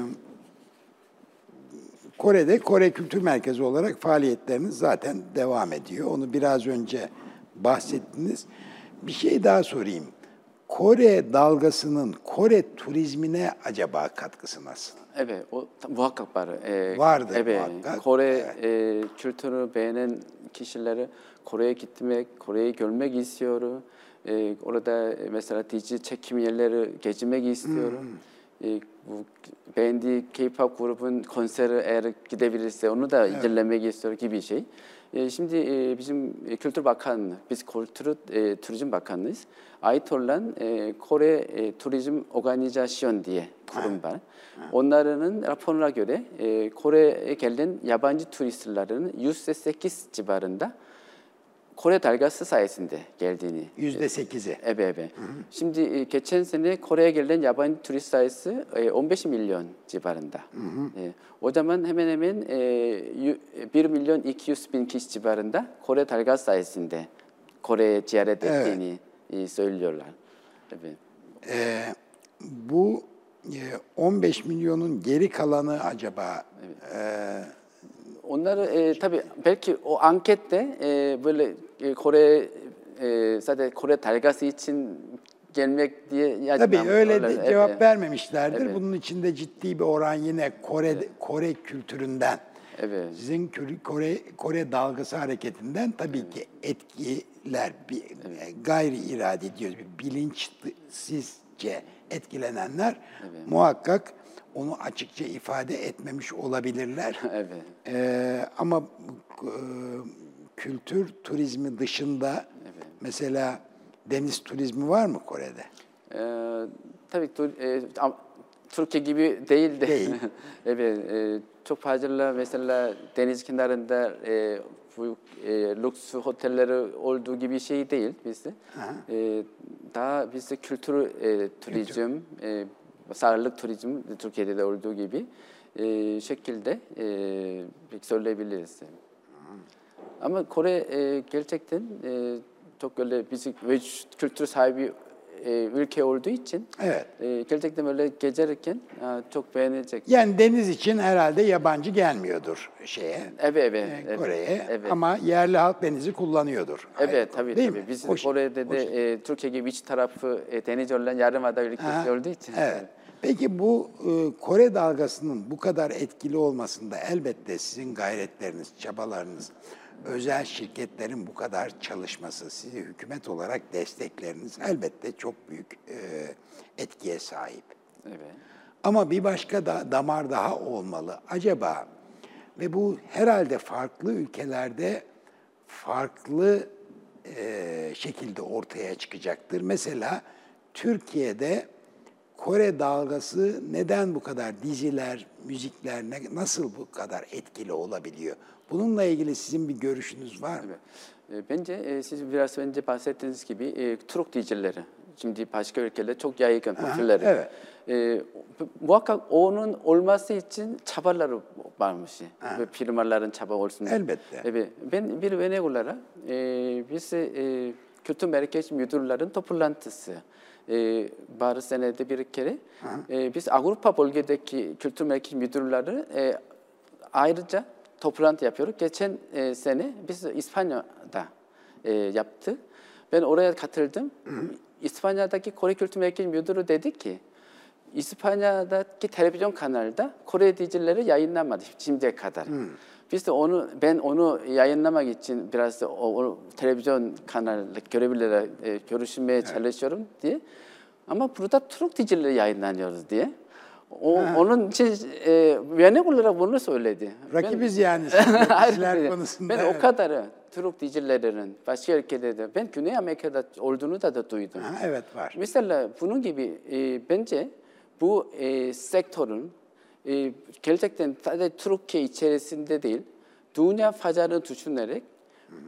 Kore'de Kore Kültür Merkezi olarak faaliyetleriniz zaten devam ediyor. Onu biraz önce bahsettiniz. Bir şey daha sorayım. Kore dalgasının Kore turizmine acaba katkısı nasıl? Evet, o muhakkak var. Ee, Vardır evet, muhakkak, Kore e, kültürü beğenen kişileri Kore'ye gitmek, Kore'yi görmek istiyor. Ee, orada e, mesela dizi çekim yerleri gezmek istiyor. e, bu beğendiği K-pop grubun konseri eğer gidebilirse onu da izlemek istiyor gibi şey. E, e, e, Kültür biz e, Turizm Bakanlığıyız. ait olan e, Kore e, Turizm Organizasyon diye kurum var. Onların raporuna göre e, Kore'ye gelen yabancı turistlerin %8 civarında Kore dalgası sayesinde geldiğini Yüzde sekizi. Evet, evet. Şimdi e, geçen sene Kore'ye gelen yabancı turist sayısı e, 15 milyon civarında. E, o zaman hemen hemen e, yu- 1 milyon 200 bin kişi civarında Kore dalgası sayesinde Kore'ye ziyaret Evet. ettiğini e, söylüyorlar. Evet. Ee, bu e, 15 milyonun geri kalanı acaba e, Onları e, tabii belki o ankette e, böyle e, Kore e, zaten Kore dalgası için gelmek diye tabii yazmam- öyle de evet, cevap evet. vermemişlerdir. Evet. Bunun içinde ciddi bir oran yine Kore Kore kültüründen. Evet. Sizin Kore Kore dalgası hareketinden tabii ki etkiler bir e, gayri iradi diyoruz. Bir bilinçsizce etkilenenler muhakkak onu açıkça ifade etmemiş olabilirler. Evet. Ee, ama e, kültür turizmi dışında mesela deniz turizmi var mı Kore'de? Ee, tabii tu- e, Türkiye gibi değil de Değil. evet e, çok fazla mesela deniz kenarında e, bu e, lüks otelleri olduğu gibi şey değil bizde. E, daha bizde kültür e, turizm, e, sağlık turizm Türkiye'de de olduğu gibi e, şekilde e, söyleyebiliriz. Ama Kore e, gerçekten e, çok öyle bizim ve kültür sahibi e, ülke olduğu için Evet. e, gerçekten böyle gezerken e, çok beğenecek. Yani deniz için herhalde yabancı gelmiyordur şeye. Evet evet. e, Kore'ye Evet. ama yerli halk denizi kullanıyordur. Evet Hayır, tabii değil tabii. mi? Biz şey- Kore'de o de e, Türkiye gibi iç tarafı e, deniz olan yarımada ülkesi olduğu için. Evet. Peki bu e, Kore dalgasının bu kadar etkili olmasında elbette sizin gayretleriniz, çabalarınız, özel şirketlerin bu kadar çalışması, sizi hükümet olarak destekleriniz elbette çok büyük e, etkiye sahip. Evet. Ama bir başka da damar daha olmalı. Acaba ve bu herhalde farklı ülkelerde farklı e, şekilde ortaya çıkacaktır. Mesela Türkiye'de Kore dalgası neden bu kadar diziler, müzikler ne- nasıl bu kadar etkili olabiliyor? Bununla ilgili sizin bir görüşünüz var mı? E, Bence e, siz biraz önce bahsettiğiniz gibi e, Türk dizileri şimdi başka ülkelerde çok yaygın popüler. evet. E, muhakkak onun olması için çabaları varmış. Ve firmaların çaba olsun. Elbette. Evet. Ben bir örnek olarak e, biz e, kültür merkez müdürlerin toplantısı e, bari senede bir kere e, biz Avrupa bölgedeki kültür merkez müdürleri e, ayrıca toplantı yapıyoruz. Geçen e, sene biz İspanya'da e, yaptık. Ben oraya katıldım. İspanya'daki Kore Kültür Merkezi Müdürü dedi ki İspanya'daki televizyon kanalda Kore dizileri yayınlamadı şimdiye kadar. Biz de onu ben onu yayınlamak için biraz da o, o televizyon kanalı görevlilerle e, görüşmeye çalışıyorum diye. Ama burada Türk dizileri yayınlanıyoruz diye. O, onun için e, örnek olarak bunu söyledi. Ben- Rakibiz yani Hayır, diziler ben- konusunda. Ben evet. o kadarı Türk dizilerinin başka ülkelerde ben Güney Amerika'da olduğunu da, da duydum. Ha, evet var. Mesela bunun gibi e, bence bu e, sektörün e, gerçekten sadece Türkiye içerisinde değil, dünya pazarını düşünerek,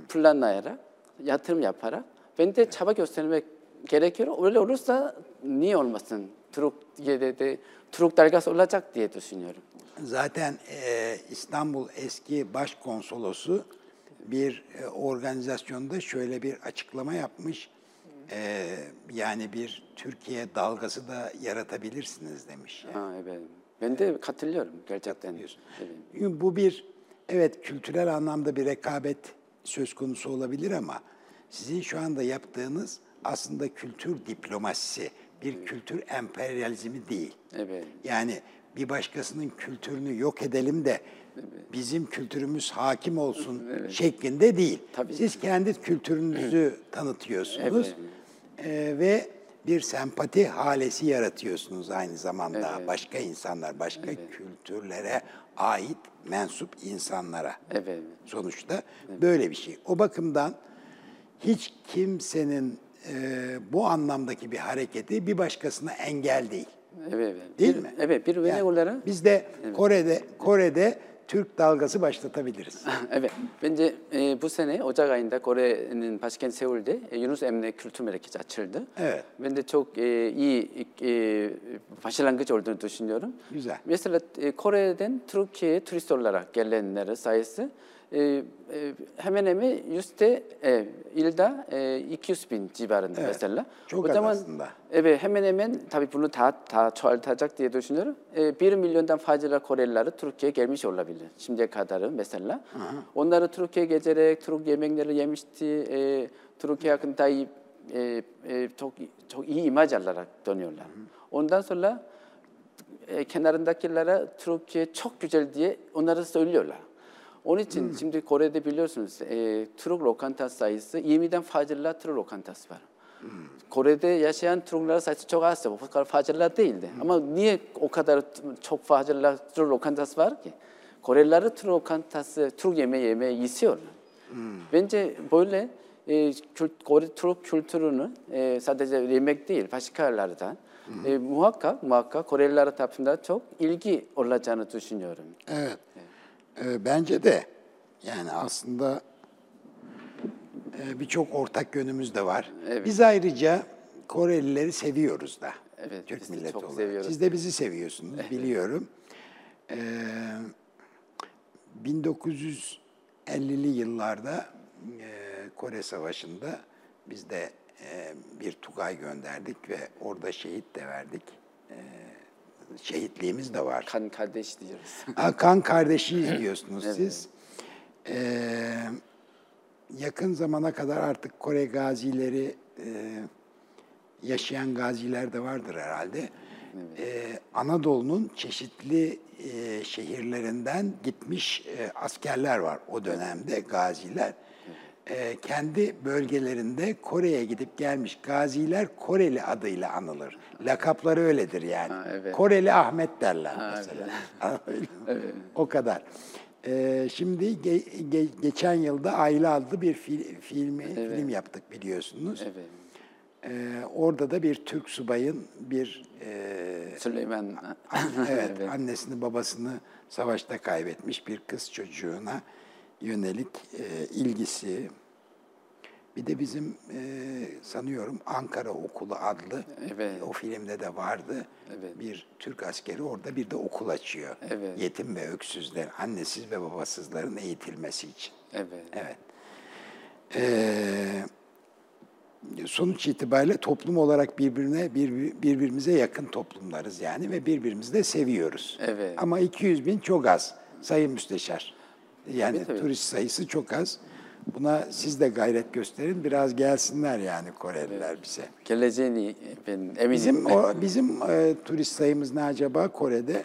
planlayarak, yatırım yaparak ben de çaba göstermek gerekiyor. Öyle olursa niye olmasın? Türkiye'de de Türk dalgası olacak diye düşünüyorum. Zaten e, İstanbul eski başkonsolosu bir e, organizasyonda şöyle bir açıklama yapmış. E, yani bir Türkiye dalgası da yaratabilirsiniz demiş. Ha, evet. Ben de katılıyorum gerçekten. Evet. Bu bir evet kültürel anlamda bir rekabet söz konusu olabilir ama sizin şu anda yaptığınız aslında kültür diplomasisi, bir kültür emperyalizmi değil. Evet. Yani bir başkasının kültürünü yok edelim de bizim kültürümüz hakim olsun şeklinde değil. Tabii. Siz kendi kültürünüzü tanıtıyorsunuz. Ee, ve bir sempati halesi yaratıyorsunuz aynı zamanda. Evet. Başka insanlar, başka kültürlere ait mensup insanlara. Evet. Sonuçta böyle bir şey. O bakımdan hiç kimsenin e, bu anlamdaki bir hareketi bir başkasına engel değil. Evet, evet. Değil bir, mi? Evet, bir Yani olarak biz de Kore'de Kore'de Türk dalgası başlatabiliriz. Evet, bence e, bu sene Ocak ayında Kore'nin başkent Seul'de e, Yunus Emre Kültür Merkezi açıldı. Evet. Ben de çok e, iyi e, başlangıç olduğunu düşünüyorum. Güzel. Mesela e, Kore'den Türkiye'ye turist olarak gelenler sayısı 해면에미 유스테 일다 이큐스빈 지바른 베셀라. 어쩌면 에베 해면에멘 답이 불로 다다 철타작 뒤에도 신으로 비르 밀련단 파지라 코렐라르 트루키에 게미시 올라빌레 심제 카다르 메셀라. 온나르 트루키에 게제레 트룩 예맹네르 예미시티 트루키아 근다 이 저기 저이 이마지 알라라 돈이올라. 온단 솔라 케나른다 킬라라 트루키에 척 규젤 뒤에 온나르 쏠리올라. Onun için şimdi Kore'de biliyorsunuz e, Türk lokanta sayısı 20'den fazla Türk lokantası var. Kore'de yaşayan Türkler sayısı çok az. O kadar fazla değildi. Ama niye o kadar t- çok fazla Türk lokantası var ki? Koreliler Türk lokantası, Türk yemeği yemeği istiyorlar. Bence böyle e, kült, Kore Türk kültürünü e, sadece yemek değil başkalardan e, muhakkak muhakkak Koreliler tarafından çok ilgi olacağını düşünüyorum. Evet. Ee, bence de yani aslında e, birçok ortak yönümüz de var. Evet. Biz ayrıca Korelileri seviyoruz da. Evet, Türk biz de milleti çok olarak. seviyoruz. Siz de bizi seviyorsunuz biliyorum. Ee, 1950'li yıllarda e, Kore Savaşı'nda biz de e, bir Tugay gönderdik ve orada şehit de verdik. E, şehitliğimiz de var. Kan kardeş diyoruz. Ha, Kan kardeşiyiz diyorsunuz siz. Ee, yakın zamana kadar artık Kore gazileri e, yaşayan gaziler de vardır herhalde. Ee, Anadolu'nun çeşitli e, şehirlerinden gitmiş e, askerler var o dönemde gaziler. Ee, kendi bölgelerinde Kore'ye gidip gelmiş gaziler Koreli adıyla anılır. Lakapları öyledir yani. Ha, evet. Koreli Ahmet derler mesela. Öyle mi? O kadar. Ee, şimdi ge- ge- geçen yılda Aile adlı bir fil- filmi film yaptık biliyorsunuz. Evet. Ee, orada da bir Türk subayın bir e, Süleyman. evet, annesini babasını savaşta kaybetmiş bir kız çocuğuna yönelik e, ilgisi. Bir de bizim e, sanıyorum Ankara Okulu adlı Evet. o filmde de vardı. Evet. Bir Türk askeri orada bir de okul açıyor. Evet. Yetim ve öksüzler, annesiz ve babasızların eğitilmesi için. Evet. Evet. Ee, sonuç itibariyle toplum olarak birbirine bir, birbirimize yakın toplumlarız yani ve birbirimizi de seviyoruz. Evet. Ama 200 bin çok az Sayın Müsteşar. Yani Tabii, tabii. turist sayısı çok az. Buna siz de gayret gösterin. Biraz gelsinler yani Koreliler bize. Geleceğini ben eminim. Bizim o bizim e, turist sayımız ne acaba Kore'de?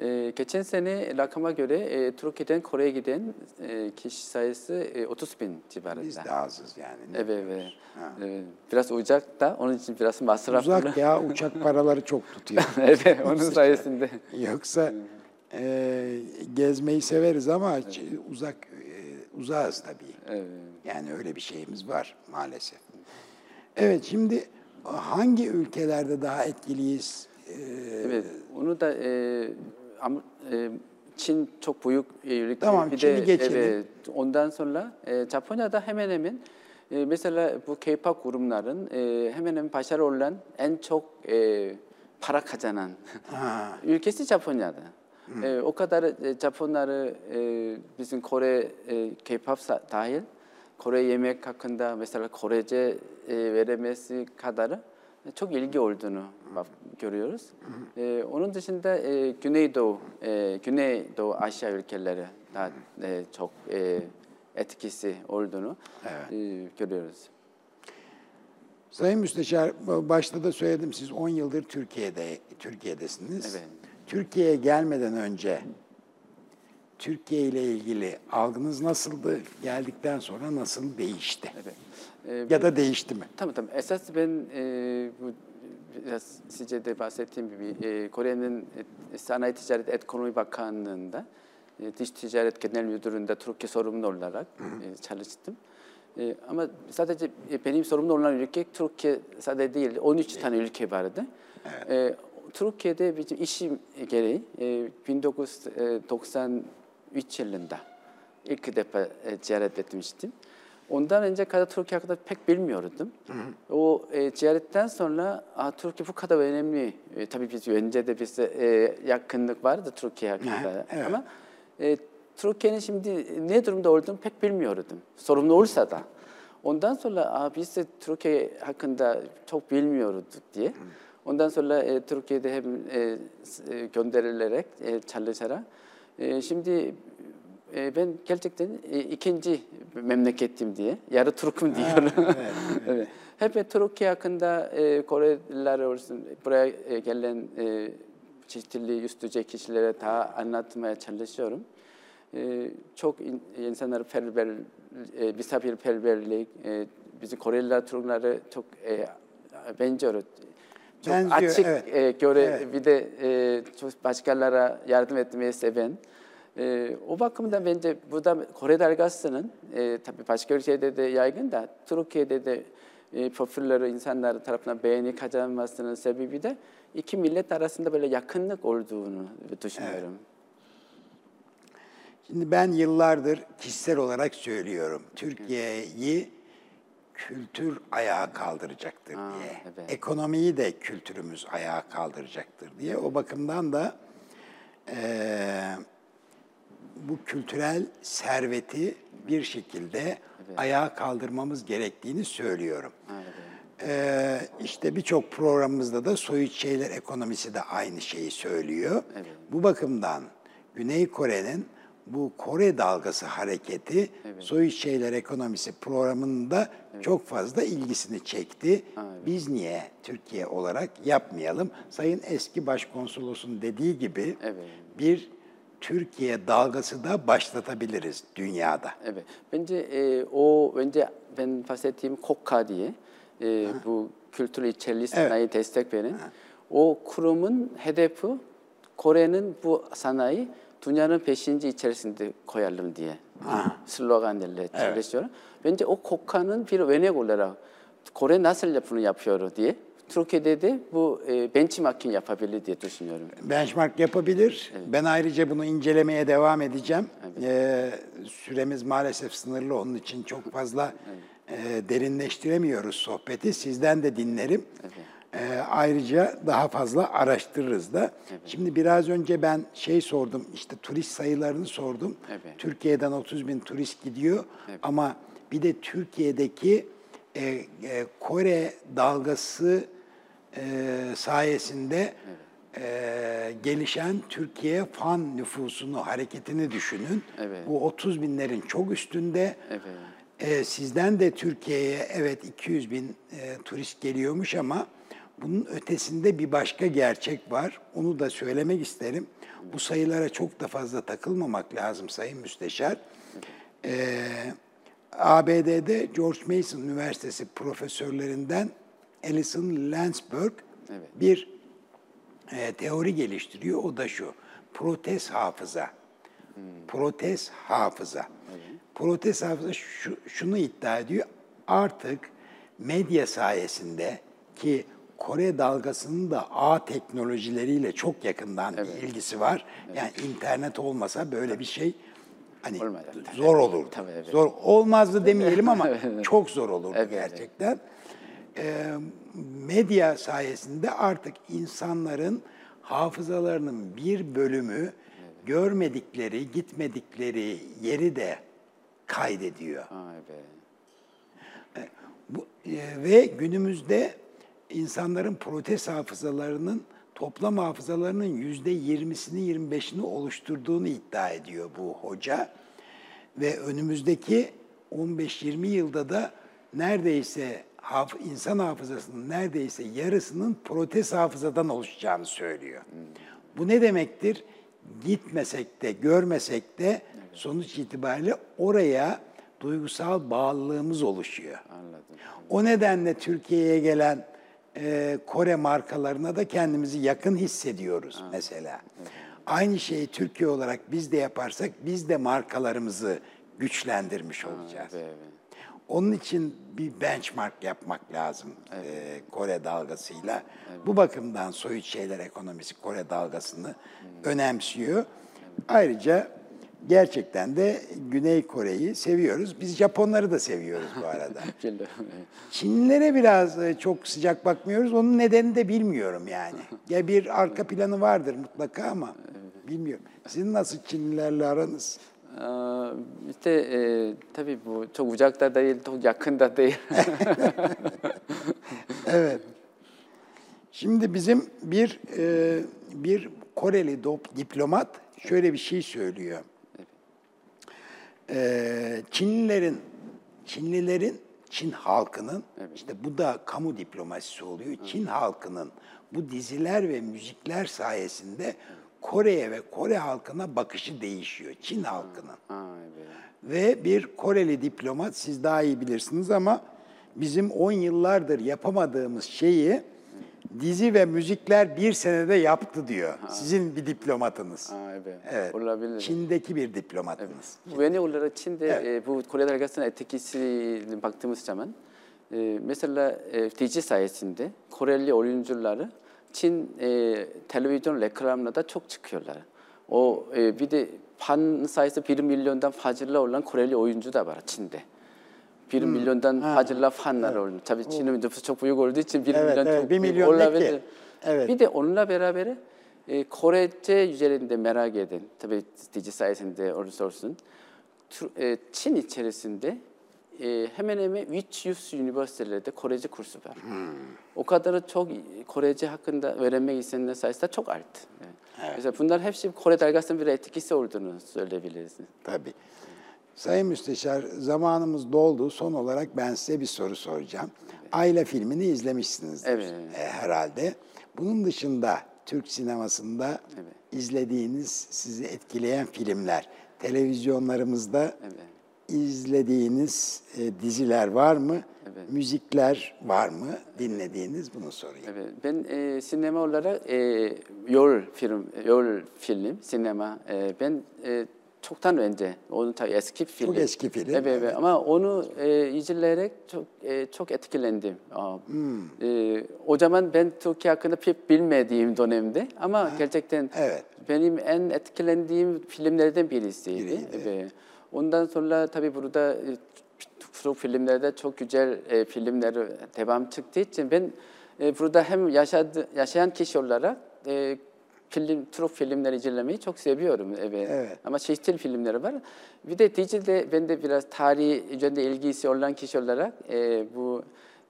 Ee, geçen sene rakama göre e, Türkiye'den Kore'ye giden e, kişi sayısı e, 30 bin civarında. Biz de azız yani. Evet, evet. Evet. Biraz uzak da onun için biraz masraflı. Uzak ya uçak paraları çok tutuyor. evet, onun sayesinde. Yoksa e, gezmeyi severiz ama ç- uzak e, uzağız tabii. Evet. Yani öyle bir şeyimiz var maalesef. Evet şimdi hangi ülkelerde daha etkiliyiz? E, Evet, onu da e, am- e, Çin çok büyük e, ülke. Tamam, Bir Çin'i de, geçelim. Evet, ondan sonra e, Japonya'da hemen hemen e, mesela bu K-pop grubların e, hemen hemen başarılı olan en çok e, para kazanan ülkesi Japonya'da. E, o kadar e, Japonları e, bizim Kore e, K-pop sa- dahil Kore yemek hakkında mesela Korece e, veremesi kadarı çok ilgi olduğunu bak, görüyoruz. E, onun dışında e, Güneydoğu, e, Güneydoğu Asya ülkeleri daha e, çok e, etkisi olduğunu e, görüyoruz. Sayın Müsteşar başta da söyledim siz 10 yıldır Türkiye'de Türkiye'desiniz. Evet. Türkiye'ye gelmeden önce Türkiye ile ilgili algınız nasıldı? Geldikten sonra nasıl değişti? Evet. Ee, Ya da değişti mi? Tamam tamam. Esas ben e, bu biraz size de bahsettiğim gibi e, Kore'nin e, Sanayi Ticaret Ekonomi Bakanlığı'nda e, Dış Ticaret Genel Müdürlüğü'nde Türkiye sorumlu olarak e, çalıştım. E, ama sadece e, benim sorumlu olan ülke Türkiye sadece değil, 13 tane ülke vardı. E, Türkiye'de bizim işim gereği e, 1993 yılında ilk defa e, ziyaret etmiştim. Ondan önce kadar Türkiye hakkında pek bilmiyordum. O e, ziyaretten sonra Aa, Türkiye bu kadar önemli. E, tabii biz önce de bize e, yakınlık vardı Türkiye hakkında. evet. Ama e, Türkiye'nin şimdi ne durumda olduğunu pek bilmiyordum. Sorumlu olsa da. Ondan sonra Aa, biz de Türkiye hakkında çok bilmiyorduk diye. Ondan sonra e, Türkiye'de hem e, e, gönderilerek e, çalışarak e, şimdi e, ben gerçekten e, ikinci memleketim diye, yarı Türk'üm diyorum. evet. Hep Türkiye hakkında e, Koreliler olsun, buraya e, gelen e, çeşitli üst düzey kişilere daha anlatmaya çalışıyorum. E, çok in, insanlar perver, e, misafirperverlik, e, bizim Koreliler, Türkleri çok e, benziyoruz. Çok Benziyor, açık evet. e, göre Evet. bir de e, çok başkalara yardım etmeyi seven. E, o bakımdan bence burada Kore dalgasının e, tabii başka ülkede de yaygın da Türkiye'de de e, popüler insanlar tarafından beğeni kazanmasının sebebi de iki millet arasında böyle yakınlık olduğunu düşünüyorum. Şimdi ben yıllardır kişisel olarak söylüyorum. Türkiye'yi kültür ayağa kaldıracaktır Aa, diye. evet. Ekonomiyi de kültürümüz ayağa kaldıracaktır diye. O bakımdan da eee, bu kültürel serveti bir şekilde ayağa kaldırmamız gerektiğini söylüyorum. Ee, işte birçok programımızda da soyut şeyler ekonomisi de aynı şeyi söylüyor. Bu bakımdan Güney Kore'nin bu Kore dalgası hareketi soyut şeyler ekonomisi programında çok fazla ilgisini çekti. Biz niye Türkiye olarak yapmayalım? Sayın eski başkonsolosun dediği gibi Evet. bir Türkiye dalgası da başlatabiliriz dünyada. Evet. Bence e, o bence ben bahsettiğim KOKKA diye e, bu kültür içerikli sanayi destek veren o kurumun hedefi Kore'nin bu sanayi dünyanın beşinci içerisinde koyalım diye sloganlarla çalışıyor. Bence o KOKKA'nın bir örnek olarak Kore nasıl bunu yapıyor diye Türkiye'de de bu e, benchmarking yapabilir diye düşünüyorum. benchmark yapabilir. Ben ayrıca bunu incelemeye devam edeceğim. Ee, süremiz maalesef sınırlı onun için çok fazla e, derinleştiremiyoruz sohbeti. Sizden de dinlerim. Ee, ayrıca daha fazla araştırırız da. Şimdi biraz önce ben şey sordum, işte turist sayılarını sordum. Evet. Türkiye'den 30 bin turist gidiyor ama bir de Türkiye'deki e, e, Kore dalgası e, sayesinde e, gelişen Türkiye fan nüfusunu, hareketini düşünün. Evet. Bu 30 binlerin çok üstünde. Evet. E, sizden de Türkiye'ye evet 200 bin e, turist geliyormuş ama bunun ötesinde bir başka gerçek var. Onu da söylemek isterim. Bu sayılara çok da fazla takılmamak lazım Sayın Müsteşar. E, ABD'de George Mason Üniversitesi profesörlerinden Alison Landsberg bir e, teori geliştiriyor. O da şu, protez hafıza. Protez hafıza. Protez hafıza şu, şunu iddia ediyor. Artık medya sayesinde ki Kore dalgasının da ağ teknolojileriyle çok yakından bir ilgisi var. Yani internet olmasa böyle bir şey hani tabii. zor olurdu. Tabii, evet. Zor olmazdı demeyelim ama çok zor olurdu Evet, evet. gerçekten. Ee, medya sayesinde artık insanların hafızalarının bir bölümü görmedikleri, gitmedikleri yeri de kaydediyor. Vay be. Bu, e, ve günümüzde insanların protez hafızalarının toplam hafızalarının yüzde yirmisini 25'ini oluşturduğunu iddia ediyor bu hoca. Ve önümüzdeki 15-20 yılda da neredeyse insan hafızasının neredeyse yarısının protez hafızadan oluşacağını söylüyor. Bu ne demektir? gitmesek de, görmesek de sonuç itibariyle oraya duygusal bağlılığımız oluşuyor. Anladım. O nedenle Türkiye'ye gelen e, Kore markalarına da kendimizi yakın hissediyoruz mesela. Aynı şeyi Türkiye olarak biz de yaparsak biz de markalarımızı güçlendirmiş olacağız. Evet, evet. Onun için bir benchmark yapmak lazım e, Kore dalgasıyla. Bu bakımdan soyut şeyler ekonomisi Kore dalgasını önemsiyor. Ayrıca gerçekten de Güney Kore'yi seviyoruz. Biz Japonları da seviyoruz bu arada. Çinlilere biraz e, çok sıcak bakmıyoruz. Onun nedenini de bilmiyorum yani. Ya bir arka planı vardır mutlaka ama bilmiyorum. Sizin nasıl Çinlilerle aranız? Aa, işte e, tabii bu çok uzakta değil, çok yakında değil. Evet. Şimdi bizim bir e, bir Koreli dop- diplomat şöyle bir şey söylüyor. E, Çinlilerin Çinlilerin Çin halkının işte bu da kamu diplomasisi oluyor. Çin halkının bu diziler ve müzikler sayesinde Kore'ye ve Kore halkına bakışı değişiyor. Çin halkının. ha, evet. Ve bir Koreli diplomat, siz daha iyi bilirsiniz ama bizim 10 yıllardır yapamadığımız şeyi dizi ve müzikler bir senede yaptı diyor. Sizin bir diplomatınız. Ha, evet. Evet. Olabilir. Çin'deki bir diplomatınız. Genel olarak Çin'de Evet. e, bu Kore dalgasının etkisine baktığımız zaman e, mesela e, dizi sayesinde Koreli oyuncuları Çin e, televizyon reklamlarda çok çıkıyorlar. O e, bir de fan sayısı 1 milyondan fazla olan Koreli oyuncu da var Çin'de. 1 Hmm. milyondan fazla fanlar oluyor. Tabii Çin'in nüfusu çok büyük olduğu için 1 Evet, milyon evet, çok bir büyük milyon ne ki? olabilir. Evet. Bir de onunla beraber e, Korece üzerinde merak eden, tabii dizi sayesinde olursa olsun, Tur- e, Çin içerisinde e, hemen hemen 300 üniversitelerde Korece kursu var. O kadar çok Korece hakkında öğrenmek isteyenler sayısı da çok arttı. Evet. Mesela bunlar hepsi Kore dalgasının bir etkisi olduğunu söyleyebiliriz. Tabii. Sayın Müsteşar, zamanımız doldu. Son olarak ben size bir soru soracağım. Ayla filmini izlemişsinizdir Evet. e, herhalde. Bunun dışında Türk sinemasında Evet. izlediğiniz, sizi etkileyen filmler, televizyonlarımızda Evet. izlediğiniz e, diziler var mı? Evet. Müzikler var mı? Dinlediğiniz bunu sorayım. Evet, ben e, sinema olarak e, yol film, yol film, sinema. E, ben e, çoktan önce, onu tabii eski film. Çok eski film, Evet, evet. evet. ama onu e, izleyerek çok e, çok etkilendim. Aa, Hmm. e, o zaman ben Türkiye hakkında pek bilmediğim dönemde ama gerçekten evet. benim en etkilendiğim filmlerden birisiydi. Biriydi. Evet. Ondan sonra tabii burada e, Türk filmlerde çok güzel e, filmler devam çıktığı için ben e, burada hem yaşadı, yaşayan kişi olarak e, film, Türk filmleri izlemeyi çok seviyorum. Evet. Evet. Ama çeşitli filmleri var. Bir de dizide ben de biraz tarih üzerinde ilgisi olan kişi olarak e, bu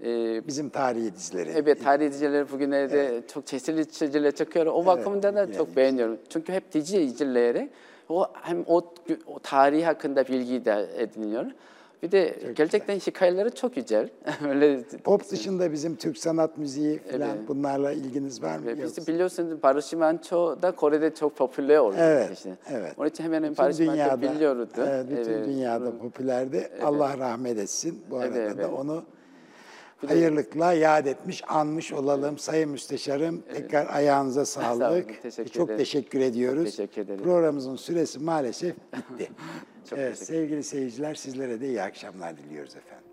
e, Bizim tarihi dizileri. Evet, tarih dizileri bugünlerde çok çeşitli diziler çıkıyor. O bakımdan da çok beğeniyorum. Çünkü hep dizi izleyerek o hem o, o tarihi hakkında bilgi de ediniyor. Bir de gerçekten hikayeleri çok güzel. Öyle Pop dışında bizim Türk sanat müziği falan Evet. bunlarla ilginiz var mı? ve Yoksa- biz biliyorsunuz Barış Manço da Kore'de çok popüler oldu. Evet, işte. evet. Onun için hemen Bütün Barış Manço biliyordu. Evet, bütün Evet. dünyada popülerdi. Allah rahmet etsin. Bu arada Evet, da evet. onu hayırlıkla yad etmiş, anmış olalım. Sayın Müsteşarım tekrar ayağınıza sağlık. olun, teşekkür Çok ederim. teşekkür ediyoruz. Teşekkür ederim. Programımızın süresi maalesef bitti. Çok evet, sevgili seyirciler sizlere de iyi akşamlar diliyoruz efendim.